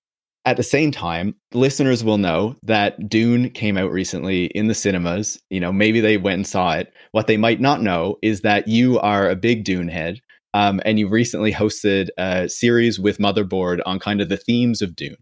at the same time, listeners will know that Dune came out recently in the cinemas. You know, maybe they went and saw it. What they might not know is that you are a big Dune head, um, and you recently hosted a series with Motherboard on kind of the themes of Dune.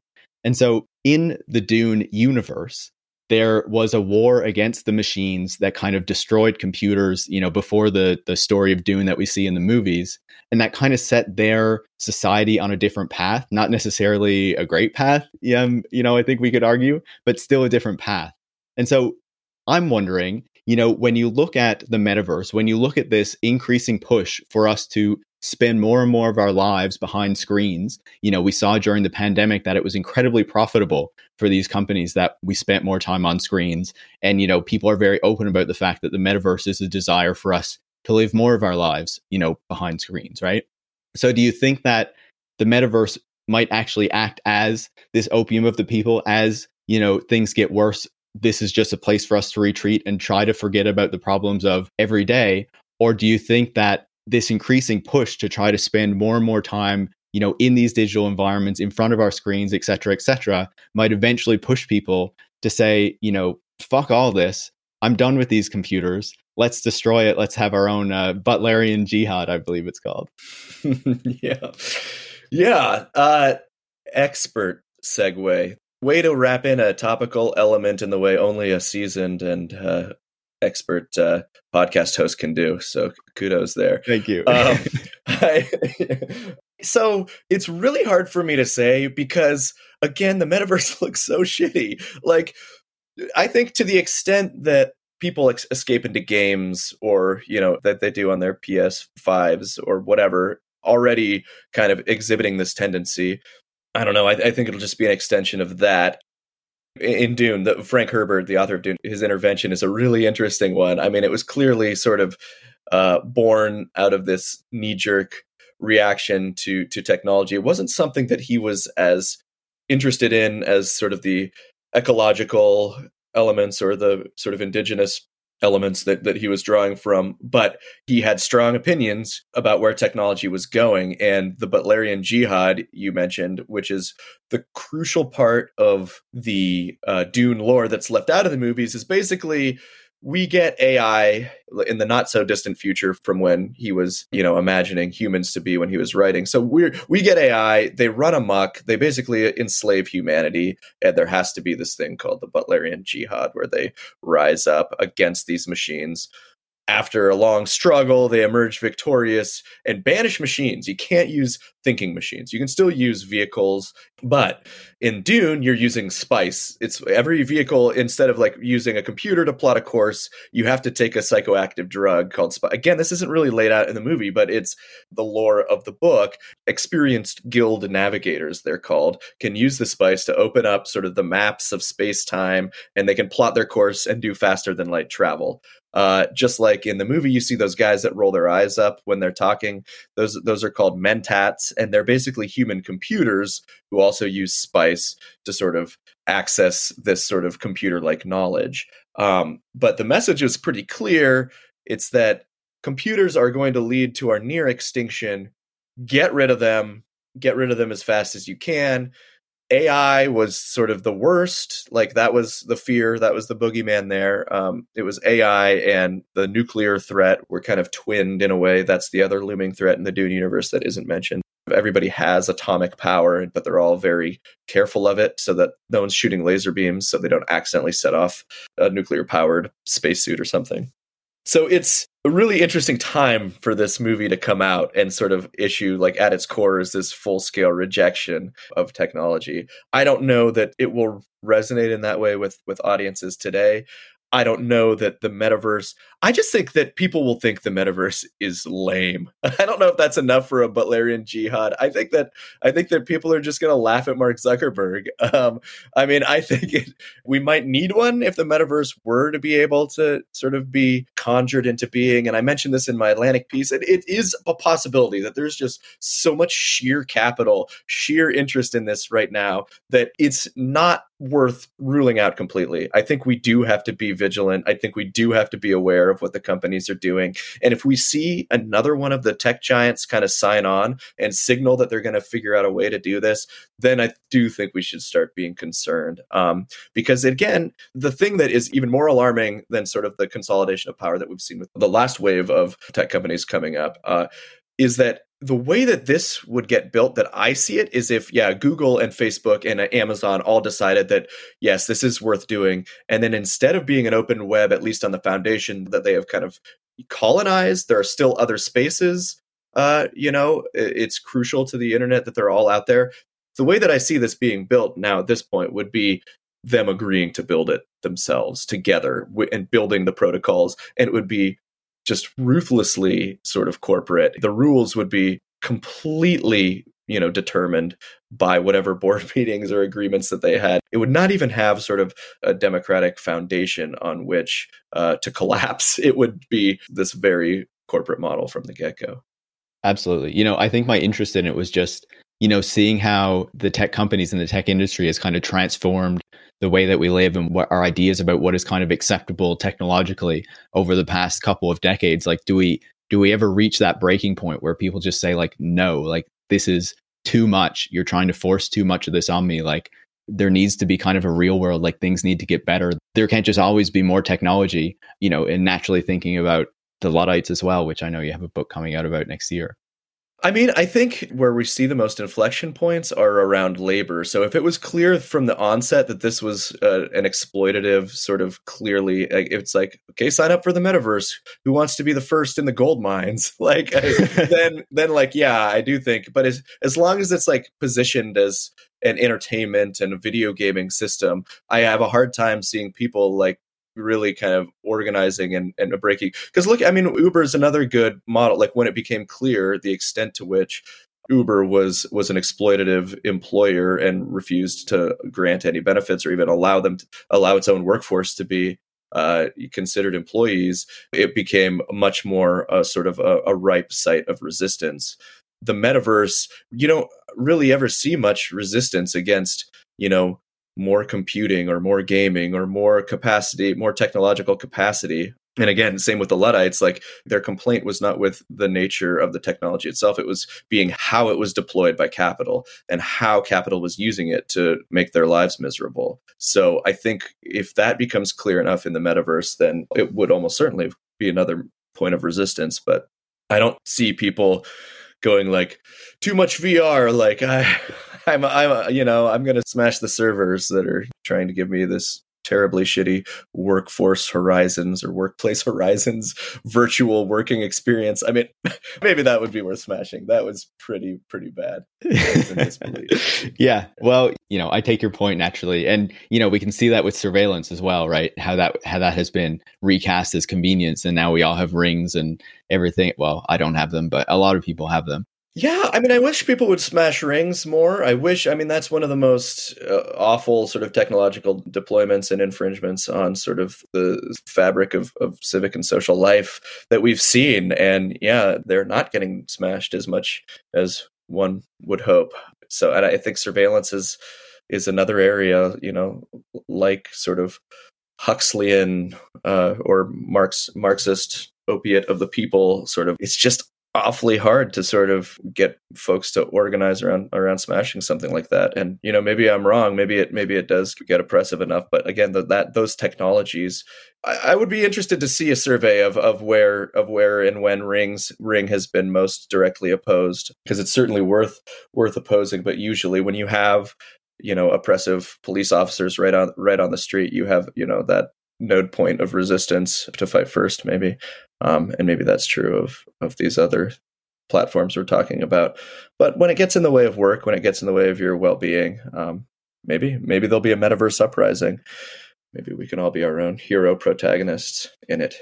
And so, in the Dune universe, there was a war against the machines that kind of destroyed computers, you know, before the the story of Dune that we see in the movies, and that kind of set their society on a different path, not necessarily a great path, um, you know, I think we could argue, but still a different path. And so I'm wondering, you know, when you look at the metaverse, when you look at this increasing push for us to spend more and more of our lives behind screens. You know, we saw during the pandemic that it was incredibly profitable for these companies that we spent more time on screens. And, you know, people are very open about the fact that the metaverse is a desire for us to live more of our lives, you know, behind screens, right? So do you think that the metaverse might actually act as this opium of the people as, you know, things get worse? This is just a place for us to retreat and try to forget about the problems of every day? Or do you think that this increasing push to try to spend more and more time you know, in these digital environments, in front of our screens, et cetera, et cetera, might eventually push people to say, you know, fuck all this. I'm done with these computers. Let's destroy it. Let's have our own uh, Butlerian jihad, I believe it's called. yeah. Yeah. Uh, expert segue. Way to wrap in a topical element in the way only a seasoned and uh, expert uh, podcast host can do. So kudos there. Thank you. um, I, so it's really hard for me to say because again, the metaverse looks so shitty. Like, I think to the extent that people ex- escape into games or you know that they do on their PS5s or whatever, already kind of exhibiting this tendency. I don't know. I, I think it'll just be an extension of that in Dune, the, Frank Herbert, the author of Dune, his intervention is a really interesting one. I mean, it was clearly sort of uh, born out of this knee jerk reaction to to technology. It wasn't something that he was as interested in as sort of the ecological elements or the sort of indigenous elements that, that he was drawing from, but he had strong opinions about where technology was going. And the Butlerian Jihad you mentioned, which is the crucial part of the uh, Dune lore that's left out of the movies, is basically we get AI in the not so distant future from when he was, you know, imagining humans to be when he was writing. So we we get AI, they run amok, they basically enslave humanity, and there has to be this thing called the Butlerian Jihad where they rise up against these machines after a long struggle, they emerge victorious and banish machines. You can't use thinking machines. You can still use vehicles, but in Dune, you're using spice. It's every vehicle, instead of like using a computer to plot a course, you have to take a psychoactive drug called spice. Again, this isn't really laid out in the movie, but it's the lore of the book. Experienced guild navigators, they're called, can use the spice to open up sort of the maps of space time and they can plot their course and do faster than light travel. Uh, just like in the movie, you see those guys that roll their eyes up when they're talking. Those those are called mentats, and they're basically human computers who also use spice to sort of access this sort of computer-like knowledge. Um, but the message is pretty clear. It's that computers are going to lead to our near extinction. Get rid of them. Get rid of them as fast as you can. AI was sort of the worst. Like that was the fear, that was the boogeyman there. Um, it was AI and the nuclear threat were kind of twinned in a way. That's the other looming threat in the Dune universe that isn't mentioned. Everybody has atomic power, but they're all very careful of it so that no one's shooting laser beams so they don't accidentally set off a nuclear powered spacesuit or something. So it's a really interesting time for this movie to come out and sort of issue like at its core is this full scale rejection of technology. I don't know that it will resonate in that way with with audiences today. I don't know that the metaverse. I just think that people will think the metaverse is lame. I don't know if that's enough for a Butlerian jihad. I think that I think that people are just going to laugh at Mark Zuckerberg. Um, I mean, I think it, we might need one if the metaverse were to be able to sort of be conjured into being. And I mentioned this in my Atlantic piece. And it is a possibility that there's just so much sheer capital, sheer interest in this right now that it's not worth ruling out completely. I think we do have to be vigilant. I think we do have to be aware of what the companies are doing. And if we see another one of the tech giants kind of sign on and signal that they're going to figure out a way to do this, then I do think we should start being concerned. Um, because again, the thing that is even more alarming than sort of the consolidation of power that we've seen with the last wave of tech companies coming up uh, is that the way that this would get built that I see it is if yeah Google and Facebook and Amazon all decided that yes this is worth doing and then instead of being an open web at least on the foundation that they have kind of colonized there are still other spaces uh you know it's crucial to the internet that they're all out there. The way that I see this being built now at this point would be them agreeing to build it themselves together and building the protocols and it would be just ruthlessly sort of corporate. The rules would be completely you know determined by whatever board meetings or agreements that they had. It would not even have sort of a democratic foundation on which uh, to collapse. It would be this very corporate model from the get-go. Absolutely. You know i think my interest in it was just you know seeing how the tech companies and the tech industry has kind of transformed the way that we live and what our ideas about what is kind of acceptable technologically over the past couple of decades like do we do we ever reach that breaking point where people just say like no like this is too much. You're trying to force too much of this on me. Like there needs to be kind of a real world, like things need to get better. There can't just always be more technology, you know, and naturally thinking about the Luddites as well, which I know you have a book coming out about next year. I mean, I think where we see the most inflection points are around labor. So if it was clear from the onset that this was uh, an exploitative sort of clearly, it's like, okay, sign up for the metaverse. Who wants to be the first in the gold mines? Like, then, then like, yeah, I do think, but as, as long as it's like positioned as an entertainment and a video gaming system, I have a hard time seeing people like really kind of organizing and, and breaking because look i mean uber is another good model like when it became clear the extent to which uber was was an exploitative employer and refused to grant any benefits or even allow them to allow its own workforce to be uh, considered employees it became much more a sort of a, a ripe site of resistance. The metaverse you don't really ever see much resistance against you know more computing or more gaming or more capacity, more technological capacity. And again, same with the Luddites, like their complaint was not with the nature of the technology itself. It was being how it was deployed by capital and how capital was using it to make their lives miserable. So I think if that becomes clear enough in the metaverse, then it would almost certainly be another point of resistance. But I don't see people going like too much VR. Like I, I'm, I'm, you know, I'm going to smash the servers that are trying to give me this terribly shitty workforce horizons or workplace horizons virtual working experience. I mean, maybe that would be worth smashing. That was pretty, pretty bad. yeah. Well, you know, I take your point naturally. And, you know, we can see that with surveillance as well, right? How that, how that has been recast as convenience. And now we all have rings and everything. Well, I don't have them, but a lot of people have them. Yeah, I mean, I wish people would smash rings more. I wish, I mean, that's one of the most uh, awful sort of technological deployments and infringements on sort of the fabric of, of civic and social life that we've seen. And yeah, they're not getting smashed as much as one would hope. So, and I think surveillance is is another area, you know, like sort of Huxleyan uh, or Marx Marxist opiate of the people. Sort of, it's just awfully hard to sort of get folks to organize around around smashing something like that. And you know maybe i'm wrong. Maybe it maybe it does get oppressive enough. But again the, that those technologies I, I, would be interested to see a survey of of where of where and when rings ring has been most directly opposed because it's certainly worth worth opposing. But usually when you have you know oppressive police officers right on right on the street you have you know that node point of resistance to fight first maybe. Um, and maybe that's true of of these other platforms we're talking about. But when it gets in the way of work when it gets in the way of your well-being um, maybe maybe there'll be a metaverse uprising. Maybe we can all be our own hero protagonists in it.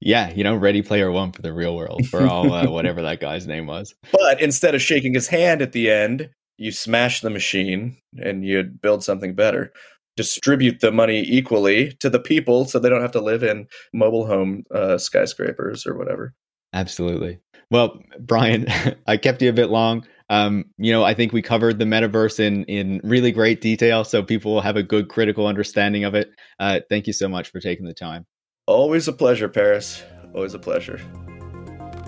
Yeah, you know, Ready Player One for the real world, for all uh, whatever that guy's name was. But instead of shaking his hand at the end, you smash the machine and you build something better distribute the money equally to the people so they don't have to live in mobile home uh, skyscrapers or whatever. Absolutely. Well, Brian, I kept you a bit long. Um, you know, I think we covered the metaverse in in really great detail, so people will have a good critical understanding of it. Uh, thank you so much for taking the time. Always a pleasure, Paris. Always a pleasure.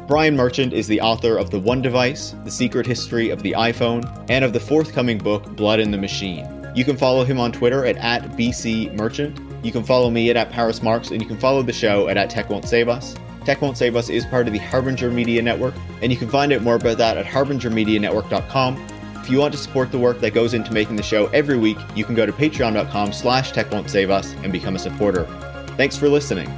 Brian Merchant is the author of The One Device, The Secret History of the iPhone, and of the forthcoming book Blood in the Machine. You can follow him on Twitter at, at bcmerchant. You can follow me at, at Paris Marx, and you can follow the show at, at Tech Won't Save Us. Tech Won't Save Us is part of the Harbinger Media Network, and you can find out more about that at harbingermedianetwork.com. If you want to support the work that goes into making the show every week, you can go to patreon.com slash tech won't save us and become a supporter. Thanks for listening.